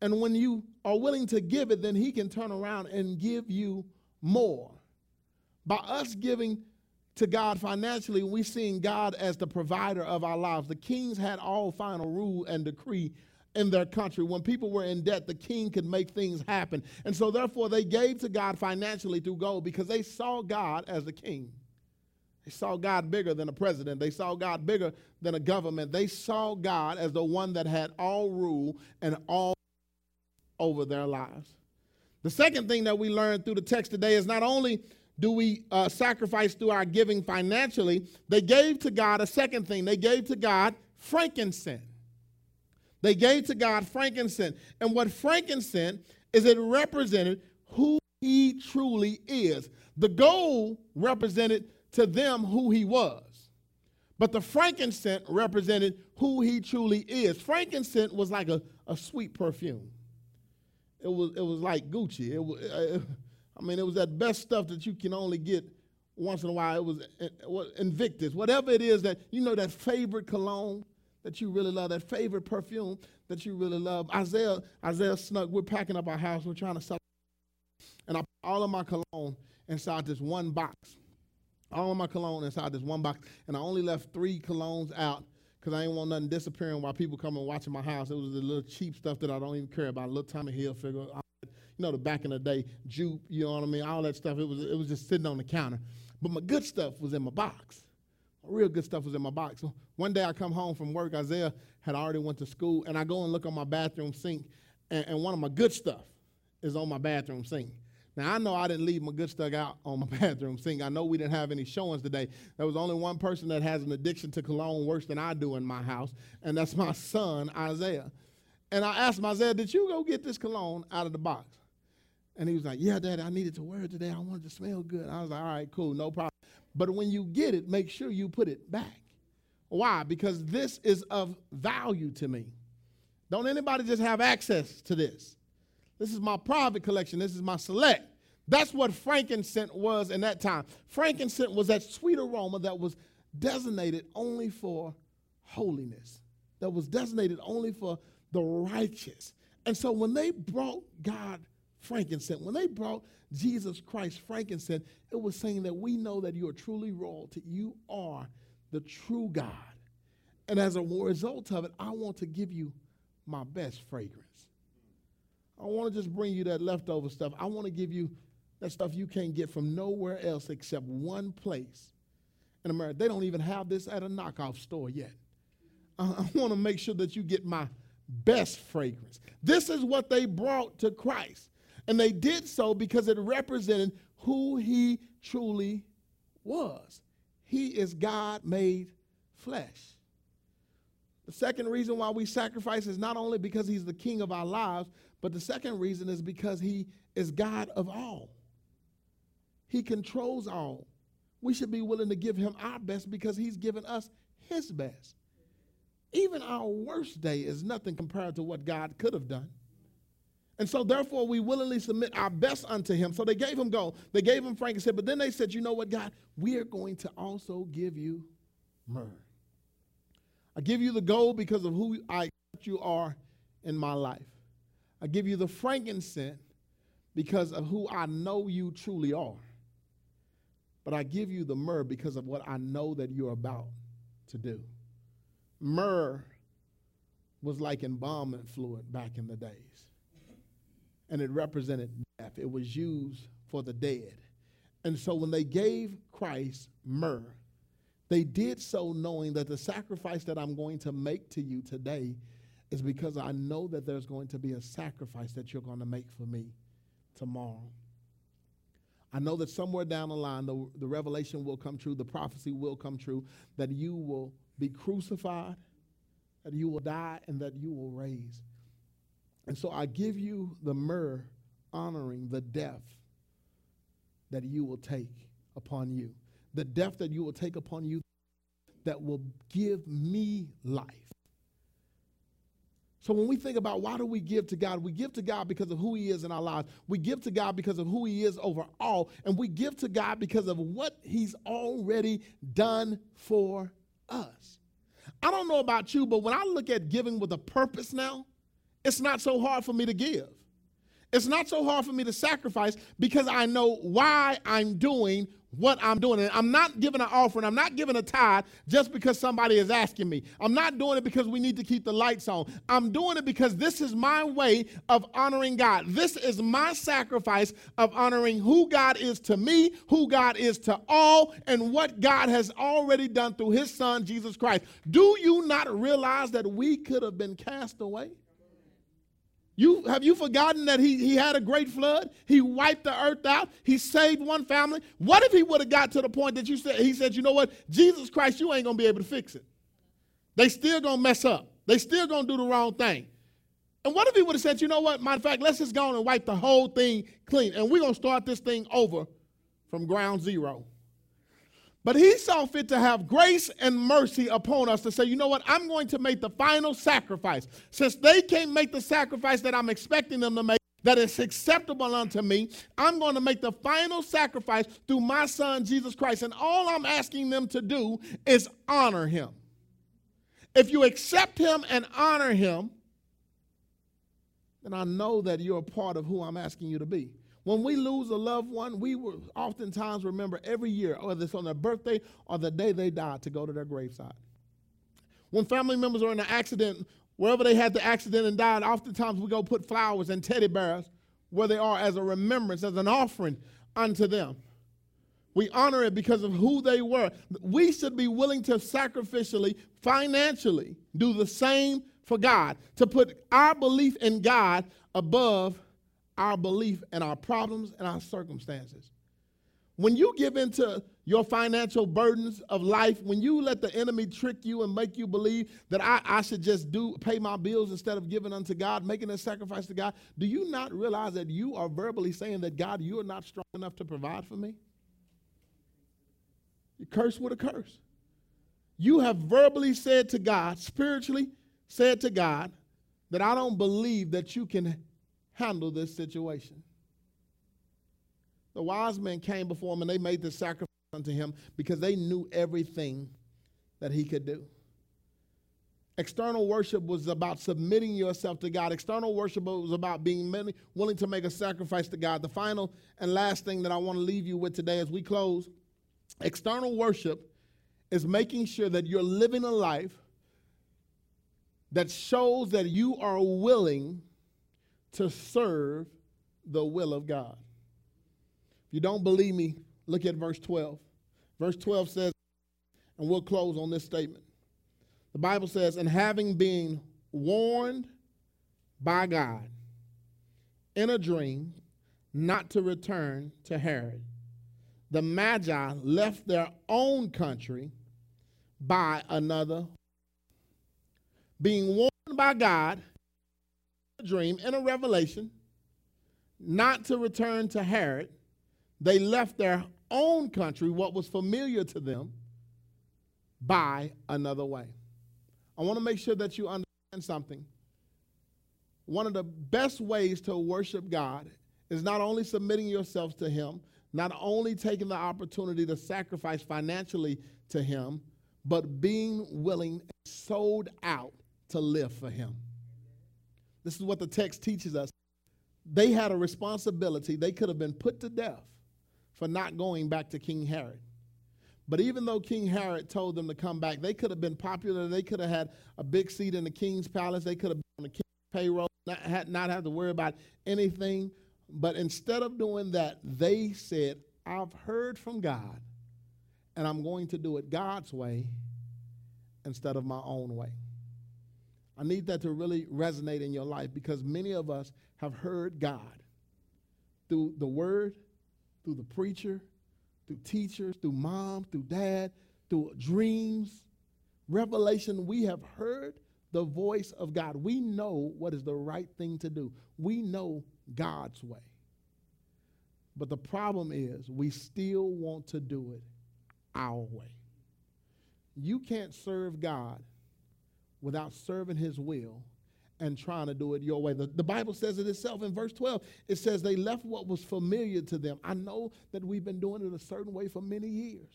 And when you are willing to give it, then he can turn around and give you more. By us giving to God financially, we seeing God as the provider of our lives. The kings had all final rule and decree in their country. When people were in debt, the king could make things happen. And so, therefore, they gave to God financially through gold because they saw God as the king. They saw God bigger than a president. They saw God bigger than a government. They saw God as the one that had all rule and all over their lives. The second thing that we learned through the text today is not only do we uh, sacrifice through our giving financially, they gave to God a second thing. They gave to God frankincense. They gave to God frankincense. And what frankincense is, it represented who he truly is. The gold represented to them who he was. But the frankincense represented who he truly is. Frankincense was like a, a sweet perfume. It was, it was like Gucci. It was, uh, I mean, it was that best stuff that you can only get once in a while. It was uh, Invictus, whatever it is that, you know, that favorite cologne that you really love, that favorite perfume that you really love. Isaiah, Isaiah snuck, we're packing up our house, we're trying to sell. And I put all of my cologne inside this one box. all of my cologne inside this one box, and I only left three colognes out because I didn't want nothing disappearing while people come and watching my house. It was the little cheap stuff that I don't even care about. A little Tommy Hilfiger, know, the back in the day, Joop, you know what I mean? All that stuff. It was it was just sitting on the counter. But my good stuff was in my box. My real good stuff was in my box. One day I come home from work. Isaiah had already went to school, and I go and look on my bathroom sink, and, and one of my good stuff is on my bathroom sink. Now I know I didn't leave my good stuff out on my <laughs> bathroom sink. I know we didn't have any showings today. There was only one person that has an addiction to cologne worse than I do in my house, and that's my son Isaiah. And I asked him, Isaiah, did you go get this cologne out of the box? And he was like, Yeah, Daddy, I needed to wear it today. I wanted to smell good. I was like, All right, cool, no problem. But when you get it, make sure you put it back. Why? Because this is of value to me. Don't anybody just have access to this. This is my private collection. This is my select. That's what frankincense was in that time. Frankincense was that sweet aroma that was designated only for holiness, that was designated only for the righteous. And so when they brought God frankincense, when they brought Jesus Christ frankincense, it was saying that we know that you are truly royalty. You are the true God. And as a result of it, I want to give you my best fragrance. I want to just bring you that leftover stuff. I want to give you that stuff you can't get from nowhere else except one place in America. They don't even have this at a knockoff store yet. I, I want to make sure that you get my best fragrance. This is what they brought to Christ. And they did so because it represented who he truly was. He is God made flesh. The second reason why we sacrifice is not only because he's the king of our lives, but the second reason is because he is God of all. He controls all. We should be willing to give him our best because he's given us his best. Even our worst day is nothing compared to what God could have done. And so, therefore, we willingly submit our best unto him. So they gave him gold, they gave him frankincense, but then they said, You know what, God? We are going to also give you myrrh. I give you the gold because of who I you are in my life. I give you the frankincense because of who I know you truly are. But I give you the myrrh because of what I know that you're about to do. Myrrh was like embalming fluid back in the days, and it represented death. It was used for the dead. And so when they gave Christ myrrh, they did so knowing that the sacrifice that I'm going to make to you today is because I know that there's going to be a sacrifice that you're going to make for me tomorrow. I know that somewhere down the line, the, the revelation will come true, the prophecy will come true, that you will be crucified, that you will die, and that you will raise. And so I give you the myrrh honoring the death that you will take upon you, the death that you will take upon you that will give me life. So when we think about why do we give to God, we give to God because of who He is in our lives. We give to God because of who He is over all, and we give to God because of what He's already done for us. I don't know about you, but when I look at giving with a purpose now, it's not so hard for me to give. It's not so hard for me to sacrifice because I know why I'm doing what I'm doing. And I'm not giving an offering, I'm not giving a tithe just because somebody is asking me. I'm not doing it because we need to keep the lights on. I'm doing it because this is my way of honoring God. This is my sacrifice of honoring who God is to me, who God is to all, and what God has already done through his son, Jesus Christ. Do you not realize that we could have been cast away? You, have you forgotten that he, he had a great flood? He wiped the earth out. He saved one family. What if he would have got to the point that you said, he said, you know what? Jesus Christ, you ain't to be able to fix it. They still to mess up. They still to do the wrong thing. And what if he would have said, you know what? Matter of fact, let's just go on and wipe the whole thing clean. And we're to start this thing over from ground zero. But he saw fit to have grace and mercy upon us to say, you know what, I'm going to make the final sacrifice. Since they can't make the sacrifice that I'm expecting them to make, that is acceptable unto me, I'm going to make the final sacrifice through my son, Jesus Christ. And all I'm asking them to do is honor him. If you accept him and honor him, then I know that you're a part of who I'm asking you to be. When we lose a loved one, we will oftentimes remember every year, whether it's on their birthday or the day they died, to go to their graveside. When family members are in an accident, wherever they had the accident and died, oftentimes we go put flowers and teddy bears where they are as a remembrance, as an offering unto them. We honor it because of who they were. We should be willing to sacrificially, financially, do the same for God, to put our belief in God above our belief and our problems and our circumstances. When you give into your financial burdens of life, when you let the enemy trick you and make you believe that I, I should just do pay my bills instead of giving unto God, making a sacrifice to God, do you not realize that you are verbally saying that God, you are not strong enough to provide for me? You curse with a curse. You have verbally said to God, spiritually said to God, that I don't believe that you can handle this situation. The wise men came before him and they made the sacrifice unto him because they knew everything that he could do. External worship was about submitting yourself to God. External worship was about being willing to make a sacrifice to God. The final and last thing that I want to leave you with today as we close External worship is making sure that you're living a life that shows that you are willing to serve the will of God. If you don't believe me, look at verse 12. Verse 12 says, and we'll close on this statement. The Bible says, and having been warned by God in a dream not to return to Herod, the Magi left their own country by another, being warned by God, a dream and a revelation, not to return to Herod. They left their own country, what was familiar to them, by another way. I want to make sure that you understand something. One of the best ways to worship God is not only submitting yourselves to Him, not only taking the opportunity to sacrifice financially to Him, but being willing and sold out to live for Him. This is what the text teaches us. They had a responsibility. They could have been put to death for not going back to King Herod. But even though King Herod told them to come back, they could have been popular. They could have had a big seat in the king's palace. They could have been on the king's payroll, not, had, not have to worry about anything. But instead of doing that, they said, I've heard from God, and I'm going to do it God's way instead of my own way. I need that to really resonate in your life because many of us have heard God through the word, through the preacher, through teachers, through mom, through dad, through dreams, revelation. We have heard the voice of God. We know what is the right thing to do. We know God's way. But the problem is, we still want to do it our way. You can't serve God without serving His will and trying to do it your way. The, the, Bible says it itself in verse 12. It says they left what was familiar to them. I know that we've been doing it a certain way for many years.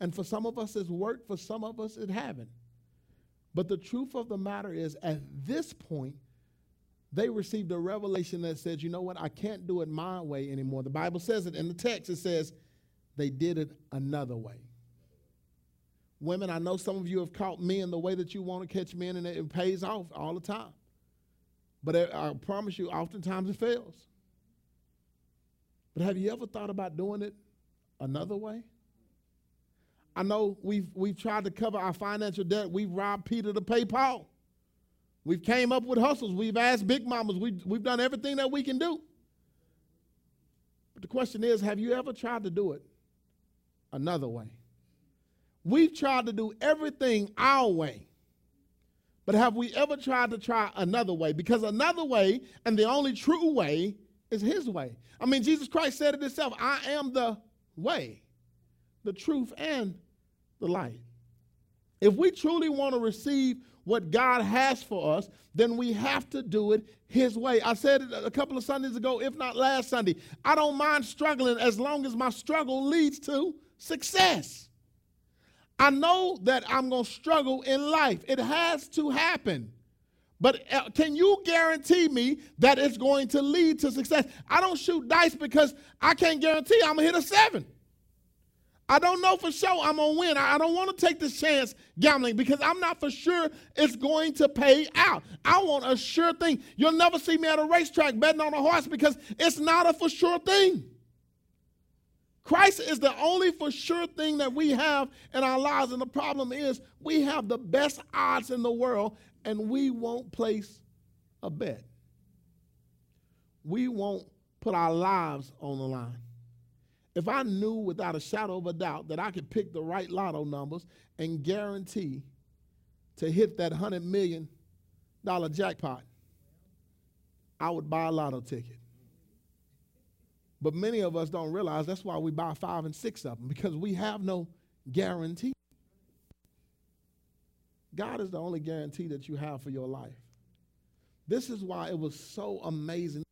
And for some of us it's worked, for some of us it haven't. But the truth of the matter is at this point, they received a revelation that says, you know what, I can't do it my way anymore. The Bible says it in the text, it says they did it another way. Women, I know some of you have caught men the way that you want to catch men, and it pays off all the time. But I promise you, oftentimes it fails. But have you ever thought about doing it another way? I know we've, we've tried to cover our financial debt. We've robbed Peter to pay Paul. We've came up with hustles. We've asked big mamas. We've, we've done everything that we can do. But the question is, have you ever tried to do it another way? We've tried to do everything our way. But have we ever tried to try another way? Because another way and the only true way is his way. I mean, Jesus Christ said it himself I am the way, the truth, and the light. If we truly want to receive what God has for us, then we have to do it His way. I said it a couple of Sundays ago, if not last Sunday. I don't mind struggling as long as my struggle leads to success. I know that I'm going to struggle in life, it has to happen. But uh, can you guarantee me that it's going to lead to success? I don't shoot dice because I can't guarantee I'm going to hit a seven. I don't know for sure I'm going to win. I don't want to take this chance gambling because I'm not for sure it's going to pay out. I want a sure thing. You'll never see me at a racetrack betting on a horse because it's not a for sure thing. Christ is the only for sure thing that we have in our lives. And the problem is, we have the best odds in the world, and we won't place a bet. We won't put our lives on the line. If I knew without a shadow of a doubt that I could pick the right lotto numbers and guarantee to hit that $100 million jackpot, I would buy a lotto ticket. But many of us don't realize that's why we buy five and six of them because we have no guarantee. God is the only guarantee that you have for your life. This is why it was so amazing.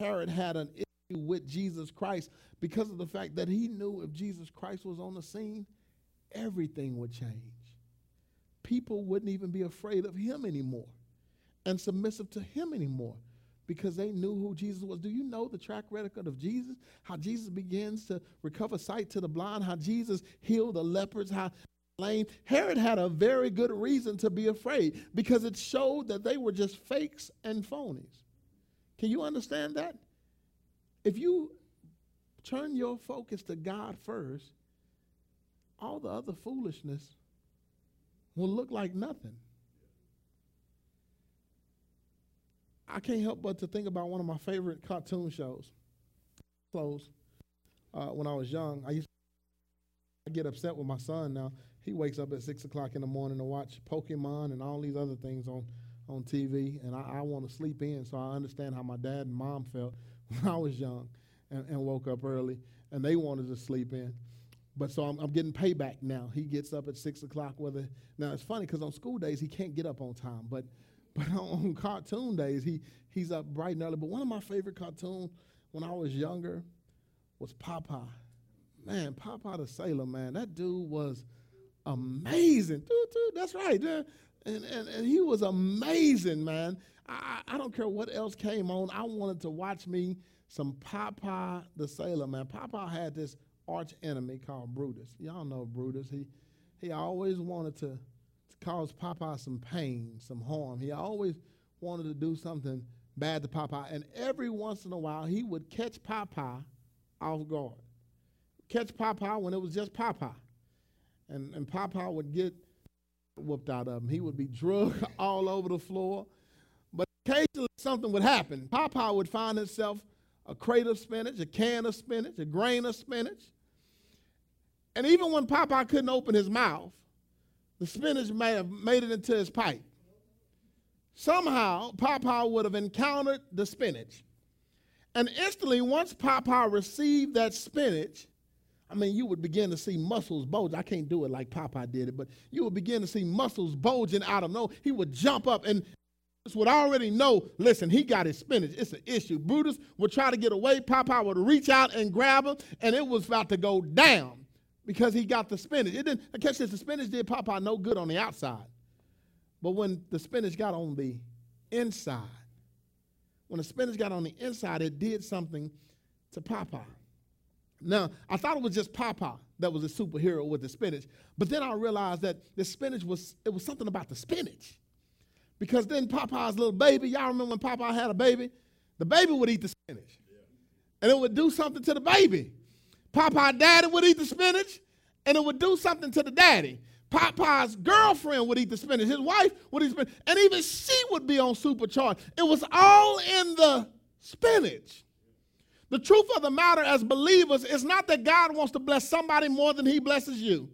Herod had an issue with Jesus Christ because of the fact that he knew if Jesus Christ was on the scene, everything would change. People wouldn't even be afraid of him anymore and submissive to him anymore because they knew who Jesus was. Do you know the track record of Jesus? How Jesus begins to recover sight to the blind, how Jesus healed the lepers, how lame. Herod had a very good reason to be afraid because it showed that they were just fakes and phonies. Can you understand that? If you turn your focus to God first, all the other foolishness will look like nothing. I can't help but to think about one of my favorite cartoon shows. Close. Uh, when I was young, I used to get upset with my son now. He wakes up at six o'clock in the morning to watch Pokemon and all these other things on, on TV, and I, I want to sleep in. So I understand how my dad and mom felt <laughs> when I was young and, and woke up early, and they wanted to sleep in. But so I'm, I'm, getting payback now. He gets up at six o'clock. Whether now it's funny because on school days he can't get up on time, but but <laughs> on cartoon days, he, he's up bright and early. But one of my favorite cartoons when I was younger was Popeye. Man, Popeye the Sailor, man, that dude was amazing. Dude, dude, that's right. And, and, and he was amazing, man. I, I don't care what else came on. I wanted to watch me some Popeye the Sailor, man. Popeye had this arch enemy called Brutus. Y'all know Brutus. He, he always wanted to cause Popeye some pain, some harm. He always wanted to do something bad to Popeye. And every once in a while, he would catch Popeye off guard. Catch Popeye when it was just Popeye. And, and Popeye would get whooped out of him. He would be <laughs> drugged all over the floor. But occasionally something would happen. Popeye would find himself a crate of spinach, a can of spinach, a grain of spinach. And even when Popeye couldn't open his mouth, the spinach may have made it into his pipe. Somehow, Popeye would have encountered the spinach. And instantly, once Popeye received that spinach, I mean, you would begin to see muscles bulge. I can't do it like Popeye did it, but you would begin to see muscles bulging out of no. He would jump up and would already know, listen, he got his spinach. It's an issue. Brutus would try to get away. Popeye would reach out and grab him, and it was about to go down because he got the spinach. It didn't, catch this, the spinach did Popeye no good on the outside. But when the spinach got on the inside, when the spinach got on the inside, it did something to Popeye. Now, I thought it was just Popeye that was a superhero with the spinach, but then I realized that the spinach was, it was something about the spinach. Because then Popeye's little baby, y'all remember when Popeye had a baby? The baby would eat the spinach. And it would do something to the baby. Popeye daddy would eat the spinach and it would do something to the daddy. Popeye's girlfriend would eat the spinach. His wife would eat spinach. And even she would be on supercharge. It was all in the spinach. The truth of the matter as believers is not that God wants to bless somebody more than he blesses you.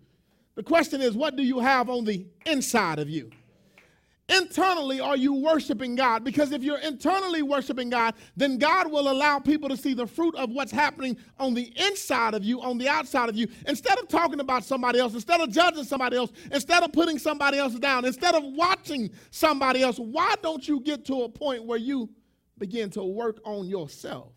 The question is, what do you have on the inside of you? Internally are you worshiping God? Because if you're internally worshiping God, then God will allow people to see the fruit of what's happening on the inside of you, on the outside of you. Instead of talking about somebody else, instead of judging somebody else, instead of putting somebody else down, instead of watching somebody else, why don't you get to a point where you begin to work on yourself?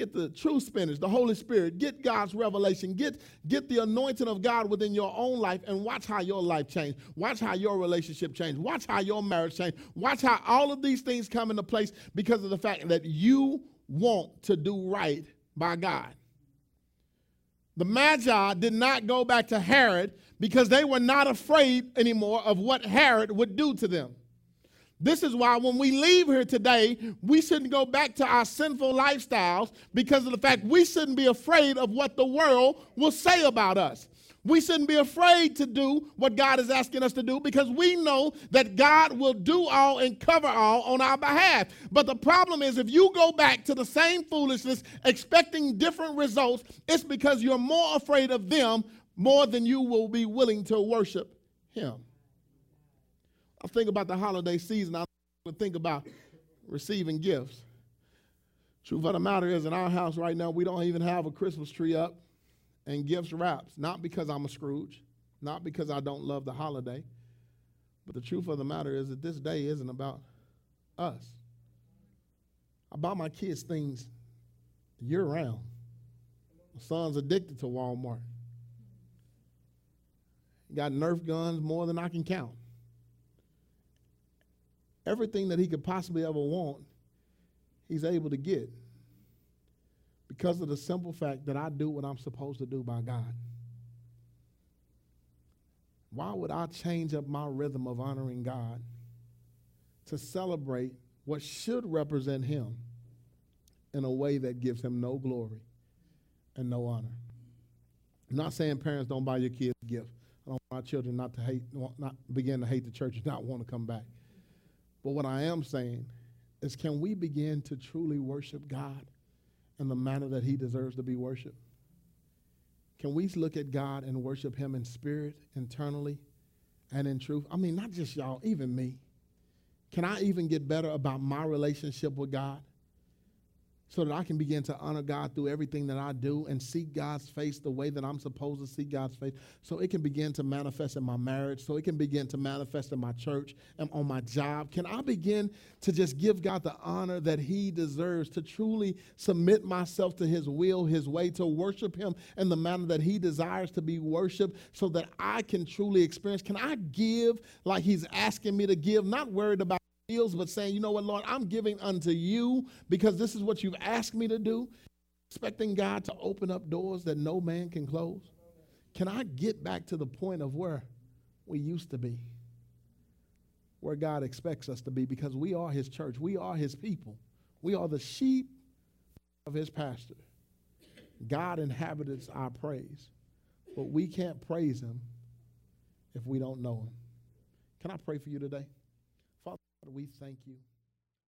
Get the true spinach, the Holy Spirit, get God's revelation, get, get the anointing of God within your own life, and watch how your life change. Watch how your relationship change. Watch how your marriage change. Watch how all of these things come into place because of the fact that you want to do right by God. The Magi did not go back to Herod because they were not afraid anymore of what Herod would do to them. This is why when we leave here today, we shouldn't go back to our sinful lifestyles because of the fact we shouldn't be afraid of what the world will say about us. We shouldn't be afraid to do what God is asking us to do because we know that God will do all and cover all on our behalf. But the problem is, if you go back to the same foolishness expecting different results, it's because you're more afraid of them more than you will be willing to worship Him. I think about the holiday season. I think about receiving gifts. Truth of the matter is, in our house right now, we don't even have a Christmas tree up and gifts wrapped. Not because I'm a Scrooge, not because I don't love the holiday, but the truth of the matter is that this day isn't about us. I buy my kids things year round. My son's addicted to Walmart. Got Nerf guns more than I can count everything that he could possibly ever want, he's able to get because of the simple fact that I do what I'm supposed to do by God. Why would I change up my rhythm of honoring God to celebrate what should represent Him in a way that gives Him no glory and no honor? I'm not saying parents don't buy your kids gifts. I don't want my children not to hate, not begin to hate the church and not want to come back. But what I am saying is, can we begin to truly worship God in the manner that He deserves to be worshiped? Can we look at God and worship Him in spirit, internally, and in truth? I mean, not just y'all, even me. Can I even get better about my relationship with God? So that I can begin to honor God through everything that I do and see God's face the way that I'm supposed to see God's face, so it can begin to manifest in my marriage, so it can begin to manifest in my church and on my job. Can I begin to just give God the honor that He deserves, to truly submit myself to His will, His way, to worship Him in the manner that He desires to be worshiped, so that I can truly experience? Can I give like He's asking me to give, not worried about but saying, you know what, Lord, I'm giving unto you because this is what you've asked me to do, expecting God to open up doors that no man can close? Can I get back to the point of where we used to be? Where God expects us to be because we are his church. We are his people. We are the sheep of his pasture. God inhabits our praise, but we can't praise him if we don't know him. Can I pray for you today? We thank you.